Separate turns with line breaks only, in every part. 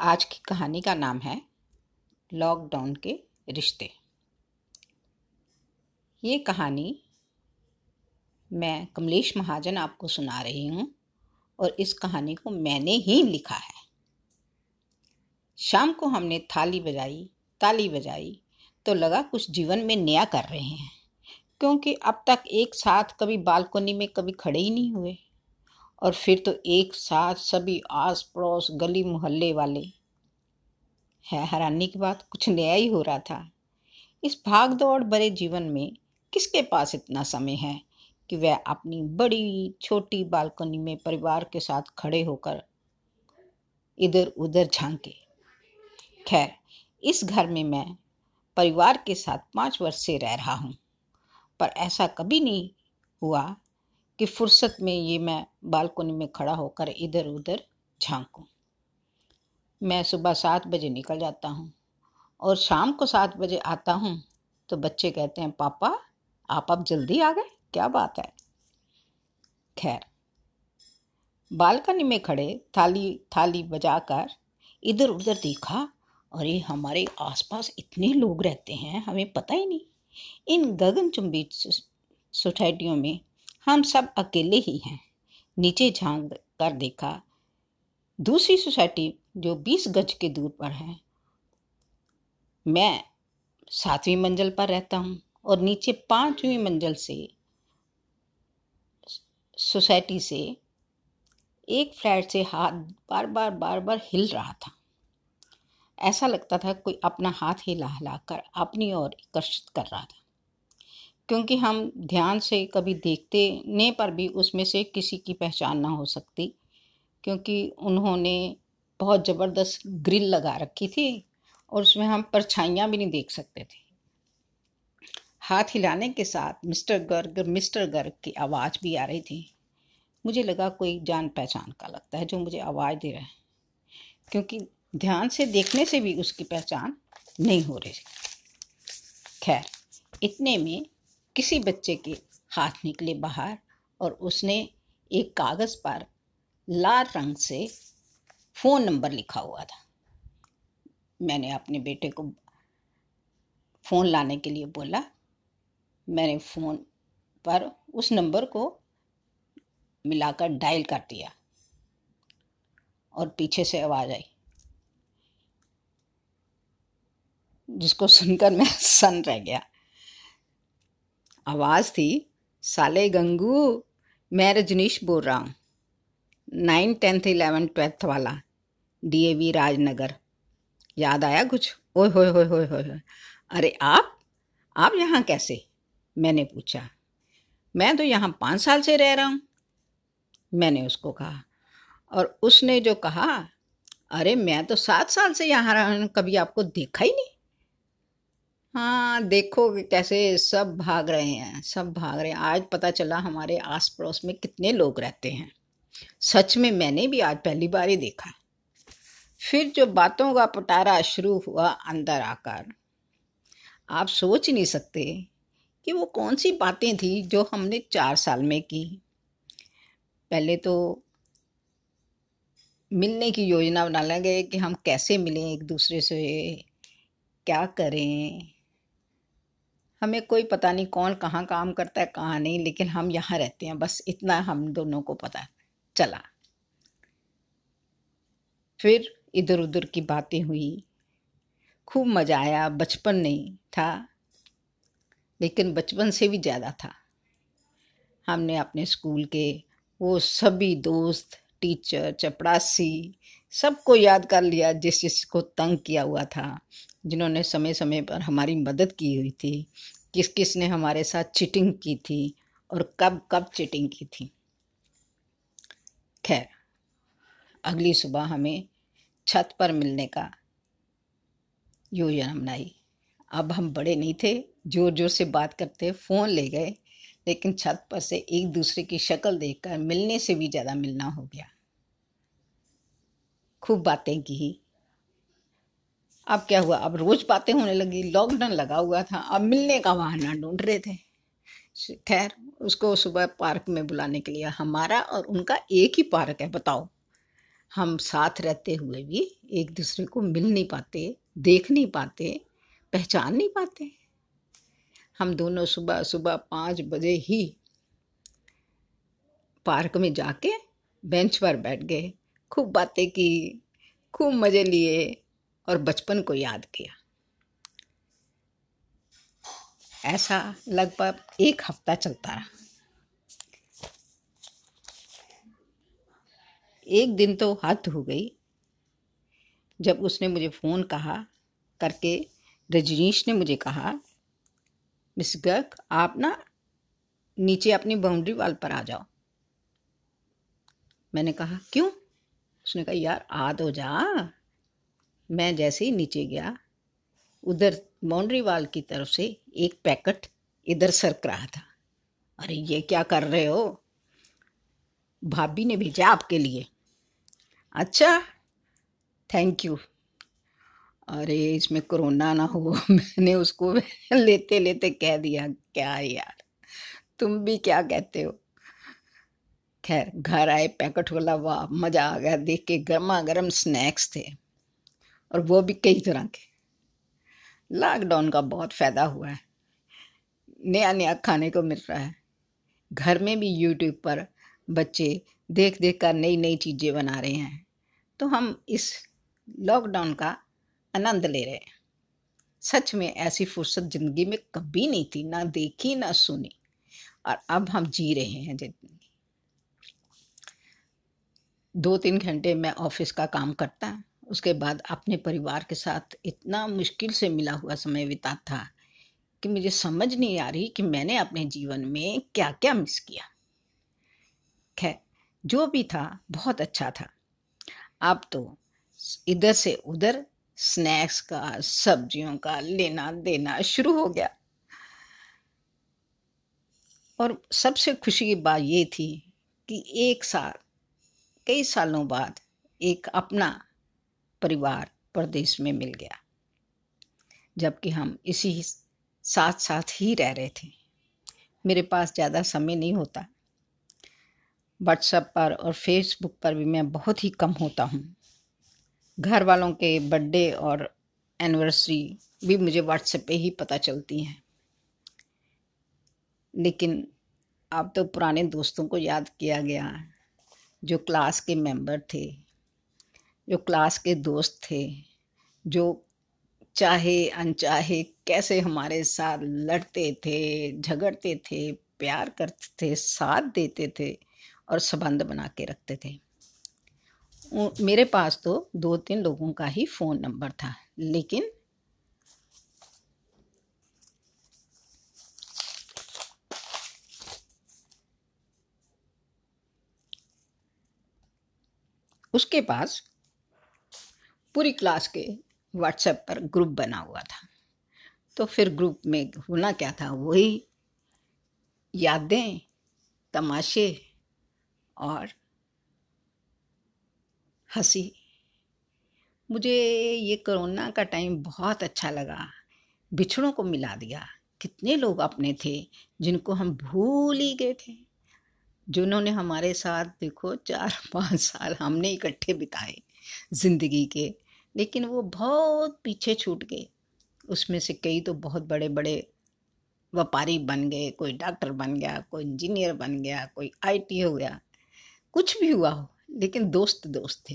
आज की कहानी का नाम है लॉकडाउन के रिश्ते। ये कहानी मैं कमलेश महाजन आपको सुना रही हूँ और इस कहानी को मैंने ही लिखा है। शाम को हमने थाली बजाई, ताली बजाई तो लगा कुछ जीवन में नया कर रहे हैं, क्योंकि अब तक एक साथ कभी बालकोनी में कभी खड़े ही नहीं हुए। और फिर तो एक साथ सभी आस पड़ोस गली मोहल्ले वाले। है, हैरानी की बात, कुछ नया ही हो रहा था। इस भाग दौड़ भरे जीवन में किसके पास इतना समय है कि वह अपनी बड़ी, छोटी बालकनी में परिवार के साथ खड़े होकर इधर उधर झांके? खैर, इस घर में मैं परिवार के साथ पाँच वर्ष से रह रहा हूँ, पर ऐसा कभी नहीं हुआ कि फुर्सत में ये मैं बालकोनी में खड़ा होकर इधर उधर झांकूं। मैं सुबह सात बजे निकल जाता हूँ और शाम को सात बजे आता हूँ तो बच्चे कहते हैं, पापा, आप अब जल्दी आ गए? क्या बात है? खैर, बालकनी में खड़े थाली थाली बजाकर इधर उधर देखा अरे हमारे आसपास इतने लोग रहते हैं, हमें पता ही नहीं। इन गगनचुंबी सोसाइटियों में हम सब अकेले ही हैं। नीचे झाँक कर देखा। दूसरी सोसाइटी जो बीस गज के दूर पर है। मैं सातवीं मंजिल पर रहता हूँ और नीचे पांचवी मंजिल से सोसाइटी से एक फ्लैट से हाथ बार बार बार बार हिल रहा था। ऐसा लगता था कोई अपना हाथ हिला हिला कर अपनी ओर आकर्षित कर रहा था। क्योंकि हम ध्यान से कभी देखते ने पर भी उसमें से किसी की पहचान ना हो सकती। क्योंकि उन्होंने बहुत ज़बरदस्त ग्रिल लगा रखी थी और उसमें हम परछाइयाँ भी नहीं देख सकते थे। हाथ हिलाने के साथ मिस्टर गर्ग मिस्टर गर्ग की आवाज़ भी आ रही थी। मुझे लगा कोई जान पहचान का लगता है जो मुझे आवाज़ दे रहा है। क्योंकि ध्यान से देखने से भी उसकी पहचान नहीं हो रही खैर, इतने में किसी बच्चे के हाथ निकले बाहर और उसने एक कागज़ पर लाल रंग से फ़ोन नंबर लिखा हुआ था। मैंने अपने बेटे को फ़ोन लाने के लिए बोला। मैंने फ़ोन पर उस नंबर को मिलाकर डायल कर दिया और पीछे से आवाज़ आई, जिसको सुनकर मैं सन रह गया। आवाज़ थी, साले गंगू, मैं रजनीश बोल रहा हूँ। नाइन, टेंथ, इलेवन, ट्वेल्थ वाला, डीएवी राजनगर। याद आया कुछ? ओए, होए होए होए होए अरे आप? आप यहाँ कैसे? मैंने पूछा। मैं तो यहाँ पाँच साल से रह रहा हूँ, मैंने उसको कहा। और उसने जो कहा, अरे मैं तो सात साल से यहाँ रहा हूँ, कभी आपको देखा ही नहीं? हाँ देखो कि कैसे सब भाग रहे हैं, सब भाग रहे हैं। आज पता चला हमारे आस पड़ोस में कितने लोग रहते हैं। सच में मैंने भी आज पहली बार ही देखा फिर जो बातों का पटारा शुरू हुआ अंदर आकर, आप सोच नहीं सकते कि वो कौन सी बातें थी जो हमने चार साल में की। पहले तो मिलने की योजना बना लगे कि हम कैसे मिलें एक दूसरे से, क्या करें हमें कोई पता नहीं कौन कहाँ काम करता है, कहाँ नहीं, लेकिन हम यहाँ रहते हैं। बस इतना हम दोनों को पता चला। फिर इधर उधर की बातें हुई। खूब मज़ा आया। बचपन नहीं था, लेकिन बचपन से भी ज़्यादा था। हमने अपने स्कूल के वो सभी दोस्त, टीचर, चपड़ासी, सबको याद कर लिया जिस जिसको तंग किया हुआ था। जिन्होंने समय समय पर हमारी मदद की हुई थी किस किस ने हमारे साथ चीटिंग की थी और कब कब चीटिंग की थी। खैर, अगली सुबह हमें छत पर मिलने का योजना बनाई अब हम बड़े नहीं थे ज़ोर ज़ोर से बात करते फ़ोन ले गए, लेकिन छत पर से एक दूसरे की शक्ल देखकर मिलने से भी ज़्यादा मिलना हो गया। खूब बातें की अब क्या हुआ? अब रोज बातें होने लगी। लॉकडाउन लगा हुआ था। अब मिलने का बहाना ढूंढ रहे थे। खैर, उसको सुबह पार्क में बुलाने के लिए हमारा और उनका एक ही पार्क है, बताओ। हम साथ रहते हुए भी एक दूसरे को मिल नहीं पाते, देख नहीं पाते, पहचान नहीं पाते। हम दोनों सुबह सुबह पाँच बजे ही पार्क में जाके बेंच पर बैठ गए। खूब बातें की, खूब मज़े लिए। और बचपन को याद किया। ऐसा लगभग एक हफ़्ता चलता रहा। एक दिन तो हद हो गई। जब उसने मुझे फ़ोन कहा करके, रजनीश ने मुझे कहा, मिस गर्क आप ना नीचे अपनी बाउंड्री वाल पर आ जाओ। मैंने कहा, क्यों? उसने कहा, यार, आद हो जा। मैं जैसे ही नीचे गया, उधर बाउंड्री वाल की तरफ़ से एक पैकेट इधर सरक रहा था। अरे, ये क्या कर रहे हो? भाभी ने भेजा आपके लिए। अच्छा थैंक यू अरे, इसमें कोरोना ना हो, मैंने उसको लेते लेते कह दिया, क्या यार, तुम भी क्या कहते हो? खैर, घर आए, पैकेट वाला वाह, मज़ा आ गया, देख के गर्मा गर्म स्नैक्स थे। और वो भी कई तरह के। लॉकडाउन का बहुत फ़ायदा हुआ है। नया नया खाने को मिल रहा है। घर में भी यूट्यूब पर बच्चे देख देख कर नई नई चीज़ें बना रहे हैं। तो हम इस लॉकडाउन का आनंद ले रहे हैं। सच में ऐसी फुर्सत ज़िंदगी में कभी नहीं थी, ना देखी, ना सुनी। और अब हम जी रहे हैं ज़िंदगी। दो तीन घंटे मैं ऑफ़िस का काम करता उसके बाद अपने परिवार के साथ इतना मुश्किल से मिला हुआ समय बिता था कि मुझे समझ नहीं आ रही कि मैंने अपने जीवन में क्या क्या मिस किया। खैर, जो भी था, बहुत अच्छा था। अब तो इधर से उधर स्नैक्स का, सब्जियों का लेना देना शुरू हो गया। और सबसे खुशी की बात ये थी कि एक साल, कई सालों बाद एक अपना परिवार प्रदेश में मिल गया। जबकि हम इसी साथ साथ ही रह रहे थे। मेरे पास ज़्यादा समय नहीं होता। व्हाट्सएप पर और फेसबुक पर भी मैं बहुत ही कम होता हूँ। घर वालों के बर्थडे और एनिवर्सरी भी मुझे व्हाट्सएप पे ही पता चलती हैं। लेकिन अब तो पुराने दोस्तों को याद किया गया, जो क्लास के मेंबर थे। जो क्लास के दोस्त थे, जो चाहे, अनचाहे, कैसे हमारे साथ लड़ते थे, झगड़ते थे, प्यार करते थे, साथ देते थे और संबंध बना के रखते थे। मेरे पास तो दो तीन लोगों का ही फ़ोन नंबर था, लेकिन उसके पास पूरी क्लास के व्हाट्सएप पर ग्रुप बना हुआ था। तो फिर ग्रुप में होना क्या था? वही यादें, तमाशे और हँसी। मुझे ये कोरोना का टाइम बहुत अच्छा लगा। बिछड़ों को मिला दिया। कितने लोग अपने थे जिनको हम भूल ही गए थे। जिन्होंने हमारे साथ देखो चार पाँच साल हमने इकट्ठे बिताए ज़िंदगी के। लेकिन वो बहुत पीछे छूट गए उसमें से कई तो बहुत बड़े बड़े व्यापारी बन गए, कोई डॉक्टर बन गया, कोई इंजीनियर बन गया, कोई आईटी हो गया, कुछ भी हुआ हो, लेकिन दोस्त दोस्त थे।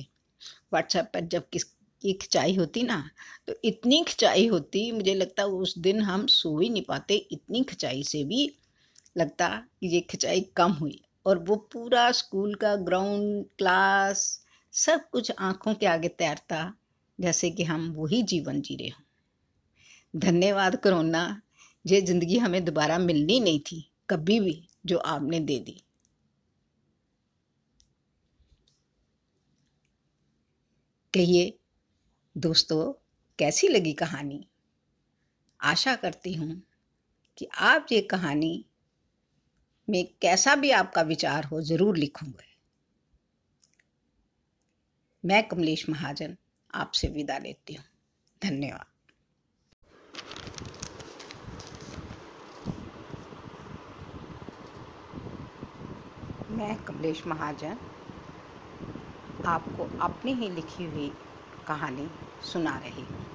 व्हाट्सएप पर जब किस की खिंचाई होती ना तो इतनी खिंचाई होती, मुझे लगता उस दिन हम सो ही नहीं पाते, इतनी खिंचाई से भी लगता कि ये खिंचाई कम हुई। और वो पूरा स्कूल का ग्राउंड, क्लास, सब कुछ आँखों के आगे तैरता जैसे कि हम वही जीवन जी रहे हों। धन्यवाद करोना, ये ज़िंदगी हमें दोबारा मिलनी नहीं थी, कभी भी, जो आपने दे दी। कहिए, दोस्तों, कैसी लगी कहानी? आशा करती हूँ कि आप ये कहानी में कैसा भी आपका विचार हो, ज़रूर लिखूँगा। मैं कमलेश महाजन आपसे विदा लेती हूँ। धन्यवाद। मैं कमलेश महाजन, आपको अपनी ही लिखी हुई कहानी सुना रही हूँ।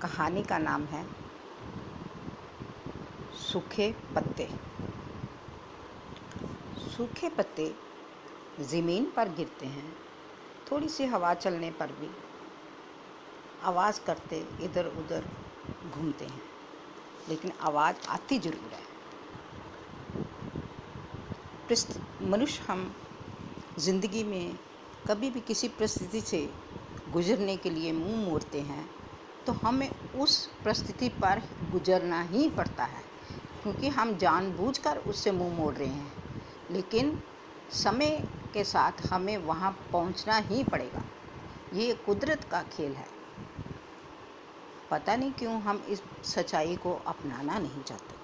कहानी का नाम है, सूखे पत्ते। सूखे पत्ते ज़मीन पर गिरते हैं। थोड़ी सी हवा चलने पर भी आवाज़ करते इधर उधर घूमते हैं। लेकिन आवाज़ आती ज़रूर है। मनुष्य हम ज़िंदगी में कभी भी किसी परिस्थिति से गुजरने के लिए मुँह मोड़ते हैं तो हमें उस परिस्थिति पर गुजरना ही पड़ता है, क्योंकि हम जानबूझकर उससे मुँह मोड़ रहे हैं। लेकिन समय के साथ हमें वहाँ पहुँचना ही पड़ेगा। ये कुदरत का खेल है। पता नहीं क्यों हम इस सच्चाई को अपनाना नहीं चाहते।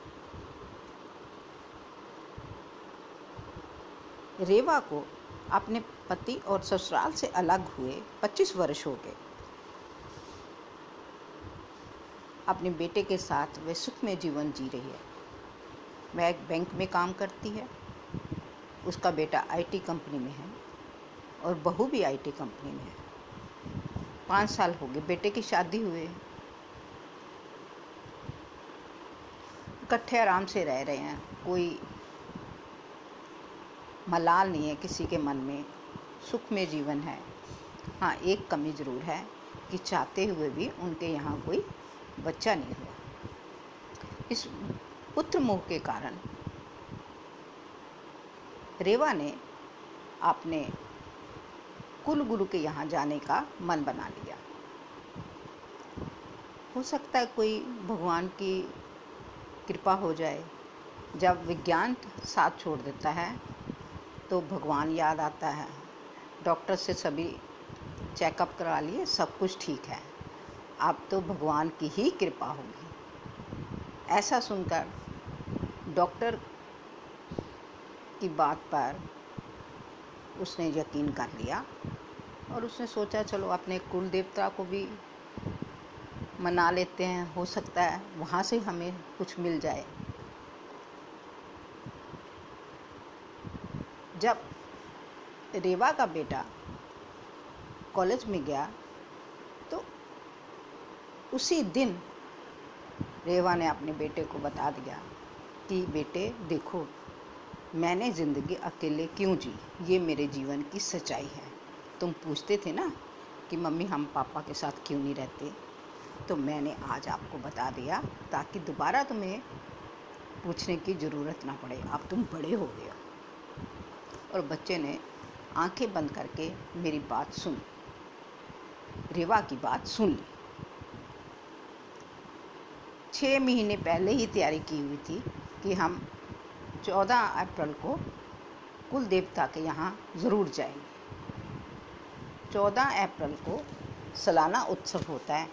रेवा को अपने पति और ससुराल से अलग हुए 25 वर्ष हो गए। अपने बेटे के साथ वह सुख में जीवन जी रही है। वह एक बैंक में काम करती है। उसका बेटा आईटी कंपनी में है और बहू भी आईटी कंपनी में है। पाँच साल हो गए, बेटे की शादी हुए इकट्ठे आराम से रह रहे हैं, कोई मलाल नहीं है किसी के मन में सुख में जीवन है। हाँ एक कमी ज़रूर है कि चाहते हुए भी उनके यहाँ कोई बच्चा नहीं हुआ। इस पुत्र मोह के कारण रेवा ने अपने कुल गुरु के यहाँ जाने का मन बना लिया। हो सकता है कोई भगवान की कृपा हो जाए। जब विज्ञान साथ छोड़ देता है तो भगवान याद आता है। डॉक्टर से सभी चेकअप करा लिए, सब कुछ ठीक है। अब तो भगवान की ही कृपा होगी। ऐसा सुनकर डॉक्टर की बात पर उसने यकीन कर लिया और उसने सोचा, चलो, अपने कुल देवता को भी मना लेते हैं। हो सकता है वहाँ से हमें कुछ मिल जाए। जब रेवा का बेटा कॉलेज में गया तो उसी दिन रेवा ने अपने बेटे को बता दिया कि, बेटे, देखो मैंने ज़िंदगी अकेले क्यों जी? ये मेरे जीवन की सच्चाई है। तुम पूछते थे ना कि मम्मी, हम पापा के साथ क्यों नहीं रहते? तो मैंने आज आपको बता दिया ताकि दोबारा तुम्हें पूछने की ज़रूरत ना पड़े। अब तुम बड़े हो गए और बच्चे ने आँखें बंद करके मेरी बात सुन, रेवा की बात सुन ली। छः महीने पहले ही तैयारी की हुई थी कि हम चौदह अप्रैल को कुल देवता के यहाँ ज़रूर जाएँगे। चौदह अप्रैल को सालाना उत्सव होता है।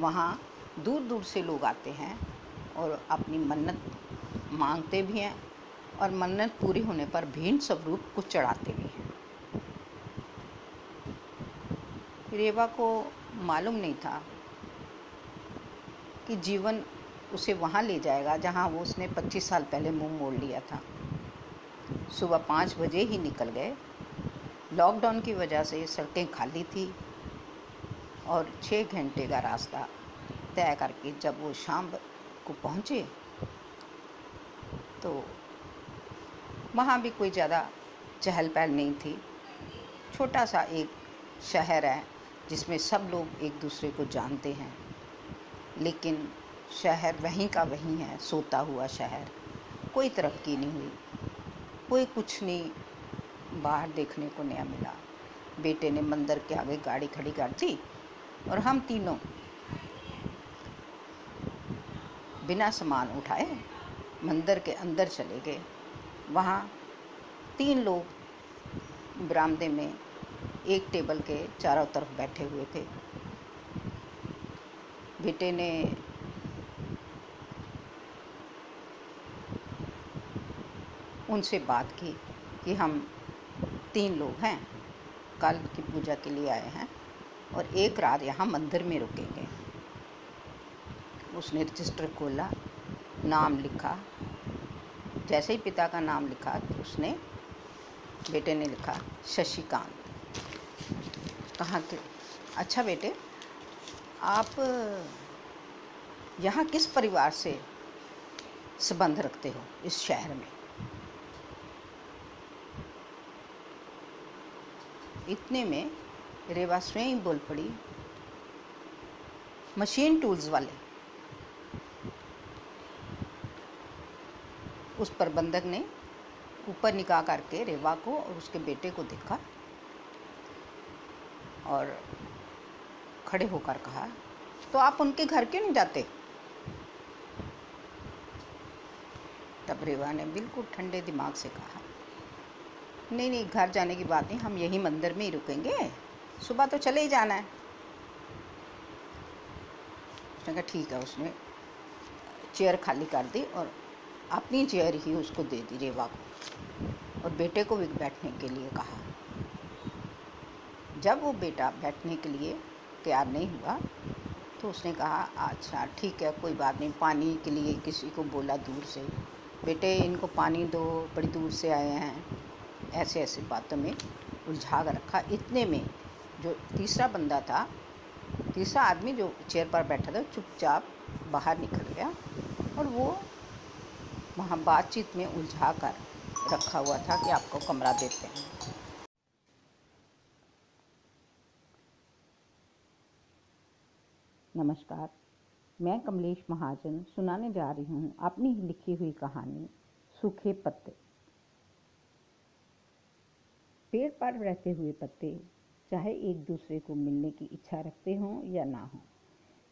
वहाँ दूर दूर से लोग आते हैं और अपनी मन्नत मांगते भी हैं और मन्नत पूरी होने पर भेंट स्वरूप कुछ चढ़ाते भी हैं। रेवा को मालूम नहीं था कि जीवन उसे वहाँ ले जाएगा, जहाँ वो उसने 25 साल पहले मुँह मोड़ लिया था। सुबह पाँच बजे ही निकल गए। लॉकडाउन की वजह से सड़कें खाली थी और छः घंटे का रास्ता तय करके जब वो शाम को पहुँचे तो वहाँ भी कोई ज़्यादा चहल पहल नहीं थी। छोटा सा एक शहर है जिसमें सब लोग एक दूसरे को जानते हैं, लेकिन शहर वहीं का वहीं है, सोता हुआ शहर। कोई तरक्की नहीं हुई। कोई कुछ नहीं, बाहर देखने को नया मिला। बेटे ने मंदिर के आगे गाड़ी खड़ी कर दी और हम तीनों बिना सामान उठाए मंदिर के अंदर चले गए। वहाँ तीन लोग बरामदे में एक टेबल के चारों तरफ़ बैठे हुए थे। बेटे ने उनसे बात की कि हम तीन लोग हैं, कल की पूजा के लिए आए हैं और एक रात यहाँ मंदिर में रुकेंगे। उसने रजिस्टर खोला, नाम लिखा। जैसे ही पिता का नाम लिखा तो उसने, बेटे ने लिखा, शशिकांत। कहा कि अच्छा बेटे, आप यहाँ किस परिवार से संबंध रखते हो इस शहर में? इतने में रेवा स्वयं बोल पड़ी, मशीन टूल्स वाले। उस प्रबंधक ने ऊपर निकाह करके रेवा को और उसके बेटे को देखा और खड़े होकर कहा तो आप उनके घर क्यों नहीं जाते? तब रेवा ने बिल्कुल ठंडे दिमाग से कहा नहीं नहीं, घर जाने की बात नहीं, हम यही मंदिर में ही रुकेंगे। सुबह तो चले ही जाना है। उसने कहा, ठीक है, उसने चेयर खाली कर दी और अपनी चेयर ही उसको दे दी, रेवा को। और बेटे को भी बैठने के लिए कहा। जब वो बेटा बैठने के लिए तैयार नहीं हुआ तो उसने कहा अच्छा ठीक है, कोई बात नहीं, पानी के लिए किसी को बोला दूर से। बेटे, इनको पानी दो, बड़ी दूर से आए हैं। ऐसे ऐसे बातों में उलझा कर रखा। इतने में जो तीसरा बंदा था, तीसरा आदमी जो चेयर पर बैठा था, चुपचाप बाहर निकल गया और वो वहाँ बातचीत में उलझा कर रखा हुआ था कि आपको कमरा देते हैं। नमस्कार, मैं कमलेश महाजन सुनाने जा रही हूँ अपनी लिखी हुई कहानी, सूखे पत्ते। पेड़ पर रहते हुए पत्ते, चाहे एक दूसरे को मिलने की इच्छा रखते हों या ना हों।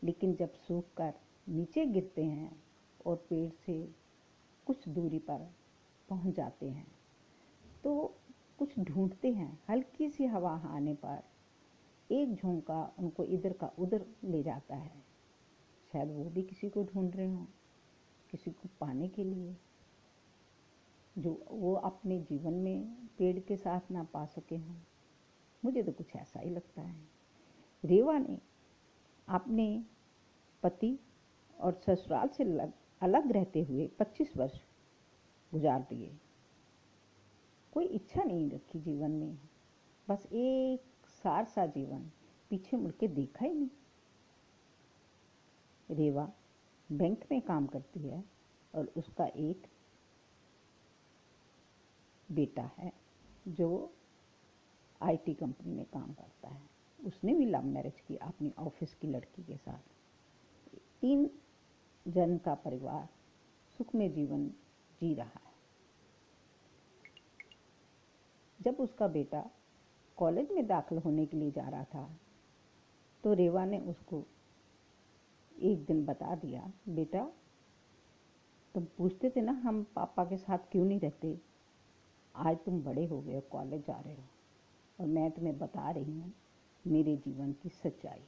लेकिन जब सूख कर नीचे गिरते हैं और पेड़ से कुछ दूरी पर पहुँच जाते हैं तो कुछ ढूंढते हैं। हल्की सी हवा आने पर एक झोंका उनको इधर का उधर ले जाता है। शायद वो भी किसी को ढूंढ रहे हों, किसी को पाने के लिए। जो वो अपने जीवन में पेड़ के साथ ना पा सके हों। मुझे तो कुछ ऐसा ही लगता है। रेवा ने अपने पति और ससुराल से लग, अलग रहते हुए 25 वर्ष गुजार दिए। कोई इच्छा नहीं रखी जीवन में। बस एक सार सा जीवन पीछे मुड़ के देखा ही नहीं। रेवा बैंक में काम करती है और उसका एक बेटा है, जो आईटी कंपनी में काम करता है। उसने भी लव मैरिज की, अपनी ऑफ़िस की लड़की के साथ। तीन जन का परिवार सुख में जीवन जी रहा है। जब उसका बेटा कॉलेज में दाखिल होने के लिए जा रहा था तो रेवा ने उसको एक दिन बता दिया, बेटा, तुम पूछते थे ना, हम पापा के साथ क्यों नहीं रहते? आज तुम बड़े हो गए हो कॉलेज जा रहे हो। और मैं तुम्हें बता रही हूँ, मेरे जीवन की सच्चाई,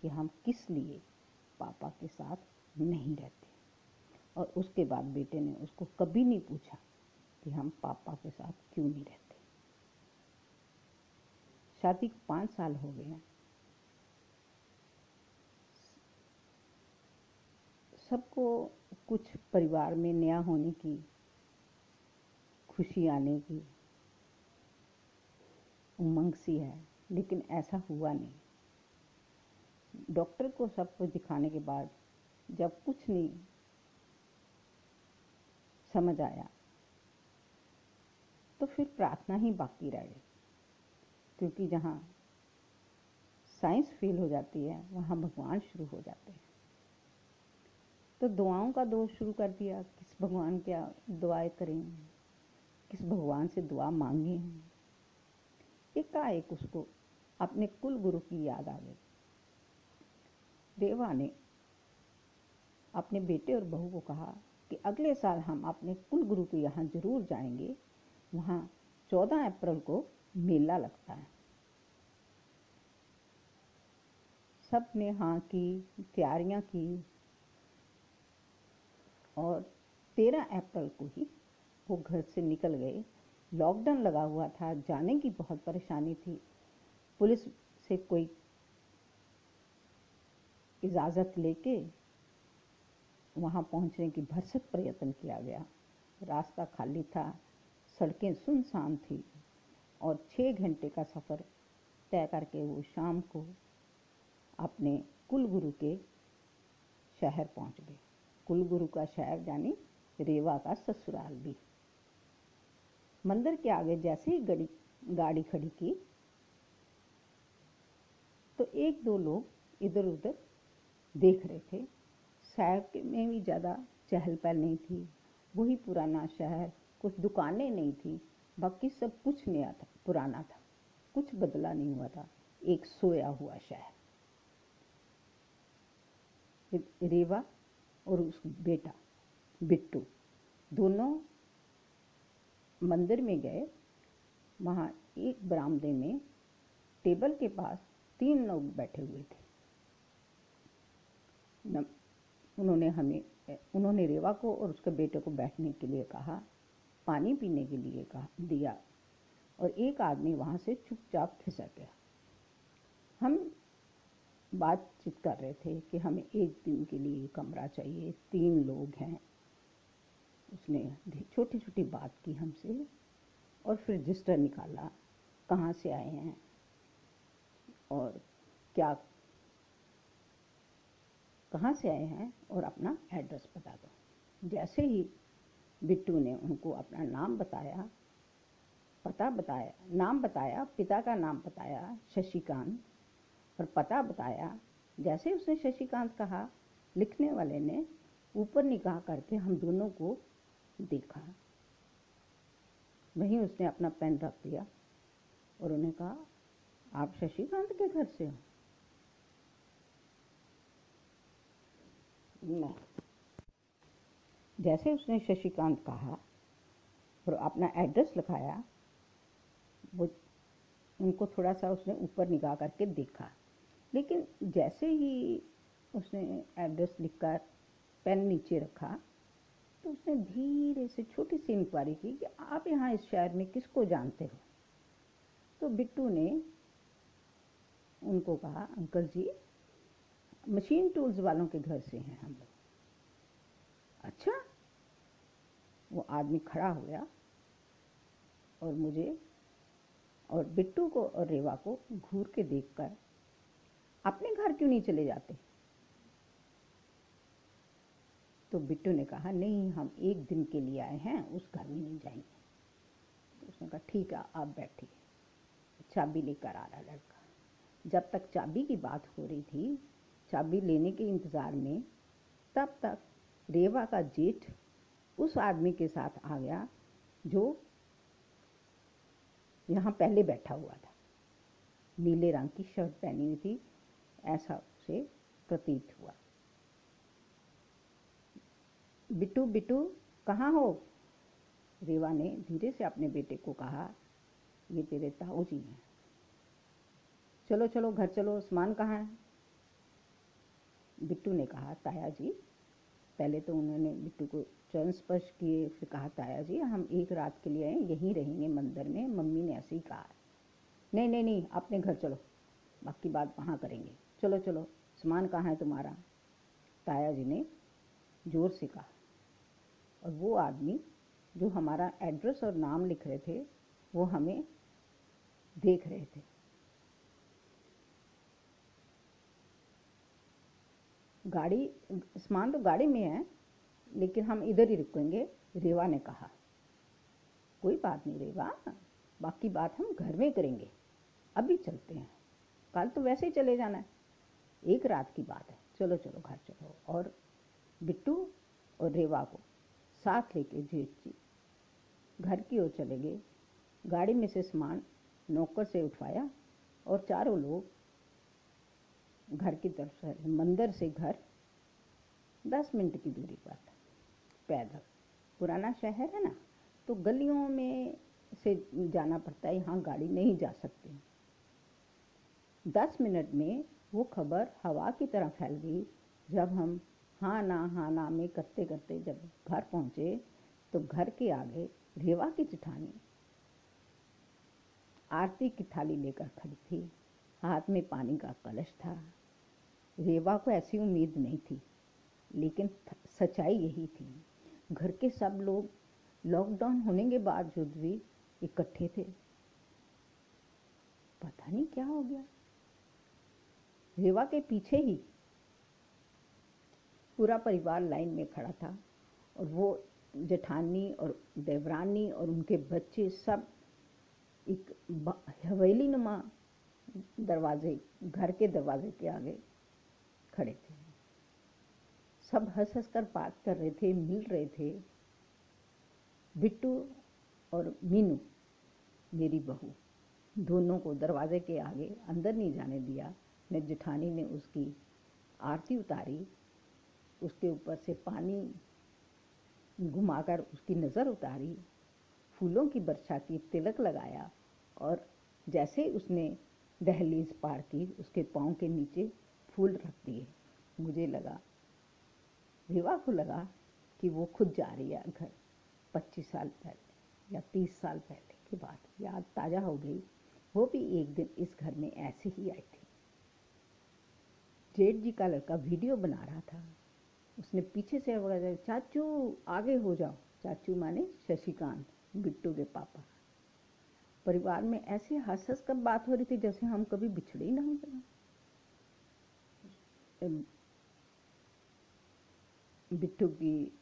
कि हम किस लिए पापा के साथ नहीं रहते। और उसके बाद बेटे ने उसको कभी नहीं पूछा कि हम पापा के साथ क्यों नहीं रहते। शादी को पाँच साल हो गए हैं। सबको कुछ परिवार में नया होने की खुशी आने की उमंग सी है, लेकिन ऐसा हुआ नहीं। डॉक्टर को सब कुछ दिखाने के बाद जब कुछ नहीं समझ आया तो फिर प्रार्थना ही बाकी रह गई क्योंकि जहाँ साइंस फेल हो जाती है, वहाँ भगवान शुरू हो जाते हैं। तो दुआओं का दोष शुरू कर दिया, किस भगवान क्या दुआएँ करें किस भगवान से दुआ मांगे हैं? एकाएक उसको अपने कुल गुरु की याद आ गई। देवा ने अपने बेटे और बहू को कहा कि अगले साल हम अपने कुल गुरु के यहाँ ज़रूर जाएँगे। वहाँ चौदह अप्रैल को मेला लगता है। सबने हाँ की, तैयारियाँ की और तेरह अप्रैल को ही वो घर से निकल गए। लॉकडाउन लगा हुआ था, जाने की बहुत परेशानी थी। पुलिस से कोई इजाज़त लेके वहाँ पहुँचने की भरसक प्रयत्न किया गया। रास्ता खाली था, सड़कें सुनसान थी और छः घंटे का सफ़र तय करके वो शाम को अपने कुलगुरु के शहर पहुँच गए। कुलगुरु का शहर यानी रेवा का ससुराल भी। मंदिर के आगे जैसे ही गड़ी, गाड़ी खड़ी की तो एक दो लोग इधर उधर देख रहे थे। शहर में भी ज़्यादा चहल पहल नहीं थी, वही पुराना शहर, कुछ दुकानें नहीं थी, बाकी सब कुछ नया था, पुराना था, कुछ बदला नहीं हुआ था, एक सोया हुआ शहर। रेवा और उस बेटा, बिट्टू, दोनों मंदिर में गए, वहाँ एक बरामदे में टेबल के पास तीन लोग बैठे हुए थे। उन्होंने हमें, उन्होंने रेवा को और उसके बेटे को बैठने के लिए कहा, पानी पीने के लिए कहा, दिया, और एक आदमी वहाँ से चुपचाप खिसक गया। हम बातचीत कर रहे थे कि हमें एक दिन के लिए कमरा चाहिए, तीन लोग हैं। उसने छोटी छोटी बात की हमसे और फिर रजिस्टर निकाला, कहाँ से आए हैं और क्या कहाँ से आए हैं और अपना एड्रेस बता दो। जैसे ही बिट्टू ने उनको अपना नाम बताया, पता बताया, नाम बताया, पिता का नाम बताया, शशिकांत, और पता बताया, जैसे उसने शशिकांत कहा, लिखने वाले ने ऊपर निगाह करके हम दोनों को देखा वहीं उसने अपना पेन रख दिया और उन्हें कहा, आप शशिकांत के घर से हो? नहीं। जैसे उसने शशिकांत कहा और अपना एड्रेस लिखाया, वो उनको थोड़ा सा उसने ऊपर निगाह करके देखा। लेकिन जैसे ही उसने एड्रेस लिखकर पेन नीचे रखा तो उसने धीरे से छोटी सी इंक्वायरी की कि आप यहाँ इस शहर में किसको जानते हो? तो बिट्टू ने उनको कहा, अंकल जी, मशीन टूल्स वालों के घर से हैं हम लोग। अच्छा? वो आदमी खड़ा हो गया और मुझे और बिट्टू को और रेवा को घूर के देखकर, अपने घर क्यों नहीं चले जाते? तो बिट्टू ने कहा, नहीं, हम एक दिन के लिए आए हैं, उस घर में नहीं जाएँगे. तो उसने कहा, ठीक है, आप बैठिए। चाबी लेकर आ रहा लड़का। जब तक चाबी की बात हो रही थी, चाबी लेने के इंतज़ार में, तब तक रेवा का जेठ उस आदमी के साथ आ गया, जो यहाँ पहले बैठा हुआ था। नीले रंग की शर्ट पहनी हुई थी, ऐसा उसे प्रतीत हुआ। बिट्टू बिट्टू, कहाँ हो? रेवा ने धीरे से अपने बेटे को कहा, ये तेरे ताऊ जी हैं। चलो चलो, घर चलो, सामान कहाँ है? बिट्टू ने कहा, ताया जी, पहले तो उन्होंने बिट्टू को चरण स्पर्श किए, फिर कहा, ताया जी, हम एक रात के लिए आए, यहीं रहेंगे मंदिर में, मम्मी ने ऐसे ही। कहा नहीं नहीं नहीं अपने घर चलो, बाकी बात वहाँ करेंगे। चलो चलो, सामान कहाँ है तुम्हारा? ताया जी ने ज़ोर से कहा। और वो आदमी जो हमारा एड्रेस और नाम लिख रहे थे, वो हमें देख रहे थे। गाड़ी, सामान तो गाड़ी में है, लेकिन हम इधर ही रुकेंगे, रेवा ने कहा। कोई बात नहीं रेवा, बाकी बात हम घर में करेंगे। अभी चलते हैं। कल तो वैसे ही चले जाना है। एक रात की बात है। चलो चलो, घर चलो। और बिट्टू और रेवा को। साथ लेके जेठ जी घर की ओर चले गए। गाड़ी में से सामान नौकर से उठवाया और चारों लोग घर की तरफ़ से मंदिर से घर दस मिनट की दूरी पर पैदल। पुराना शहर है ना? तो गलियों में से जाना पड़ता है। यहाँ गाड़ी नहीं जा सकती। दस मिनट में वो खबर हवा की तरह फैल गई। जब हम हाँ ना हाँ ना, में करते करते जब घर पहुँचे तो घर के आगे रेवा की चिठानी, आरती की थाली लेकर खड़ी थी। हाथ में पानी का कलश था। रेवा को ऐसी उम्मीद नहीं थी, लेकिन सच्चाई यही थी। घर के सब लोग लॉकडाउन होने के बावजूद भी इकट्ठे थे। पता नहीं क्या हो गया। रेवा के पीछे ही पूरा परिवार लाइन में खड़ा था और वो जेठानी और देवरानी और उनके बच्चे सब एक हवेली नुमा दरवाजे, घर के दरवाजे के आगे खड़े थे। सब हंस हंस कर बात कर रहे थे, मिल रहे थे। बिट्टू और मीनू, मेरी बहू, दोनों को दरवाजे के आगे अंदर नहीं जाने दिया। मैं जेठानी ने उसकी आरती उतारी उसके ऊपर से पानी घुमाकर उसकी नज़र उतारी, फूलों की वर्षा की तिलक लगाया और जैसे उसने दहलीज पार की, उसके पाँव के नीचे फूल रख दिए। मुझे लगा, विवाह को लगा कि वो खुद जा रही है घर, पच्चीस साल पहले या तीस साल पहले की बात। याद ताज़ा हो गई, वो भी एक दिन इस घर में ऐसे ही आई थी। जेठ जी का लड़का वीडियो बना रहा था। उसने पीछे से आवाज़ चाचू, आगे हो जाओ। चाचू माने, शशिकांत, बिट्टू के पापा। परिवार में ऐसे हंस हंस कर बात हो रही थी जैसे हम कभी बिछड़े ही ना हो बिट्टू की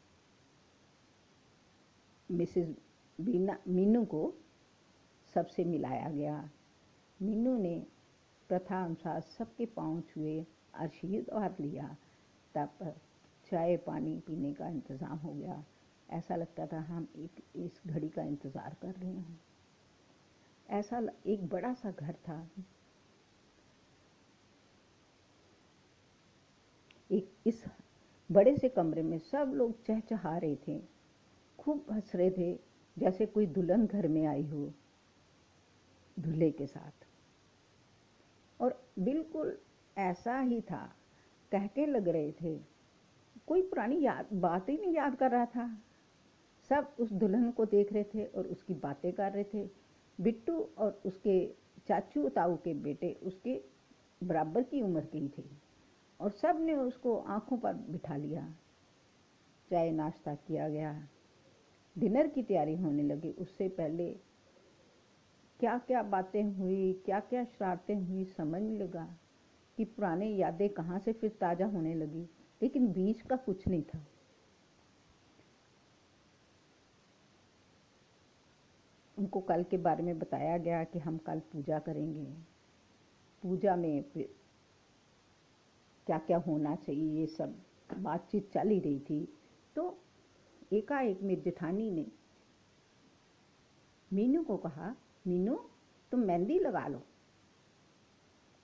मिसेस बीना मीनू को सबसे मिलाया गया। मीनू ने प्रथा अनुसार सबके पाँव छुए आशीर्वाद लिया। तब चाय पानी पीने का इंतज़ाम हो गया। ऐसा लगता था हम एक, इस घड़ी का इंतज़ार कर रहे हैं। ऐसा एक बड़ा सा घर था। एक, इस बड़े से कमरे में सब लोग चहचहा रहे थे। खूब हंस रहे थे, जैसे कोई दुल्हन घर में आई हो, दूल्हे के साथ। और बिल्कुल ऐसा ही था, कहके लग रहे थे। कोई पुरानी याद, बात ही नहीं याद कर रहा था। सब उस दुल्हन को देख रहे थे और उसकी बातें कर रहे थे। बिट्टू और उसके चाचू ताऊ के बेटे उसके बराबर की उम्र के ही थे और सबने उसको आँखों पर बिठा लिया। चाय नाश्ता किया गया। डिनर की तैयारी होने लगी। उससे पहले क्या क्या बातें हुई क्या क्या शरारतें हुई, समझ लगा कि पुराने यादें कहाँ से फिर ताज़ा होने लगी। लेकिन बीच का कुछ नहीं था। उनको कल के बारे में बताया गया कि हम कल पूजा करेंगे। पूजा में क्या क्या होना चाहिए, ये सब बातचीत चल ही रही थी। तो एकाएक मेरी जेठानी ने मीनू को कहा, मीनू, तुम मेहंदी लगा लो।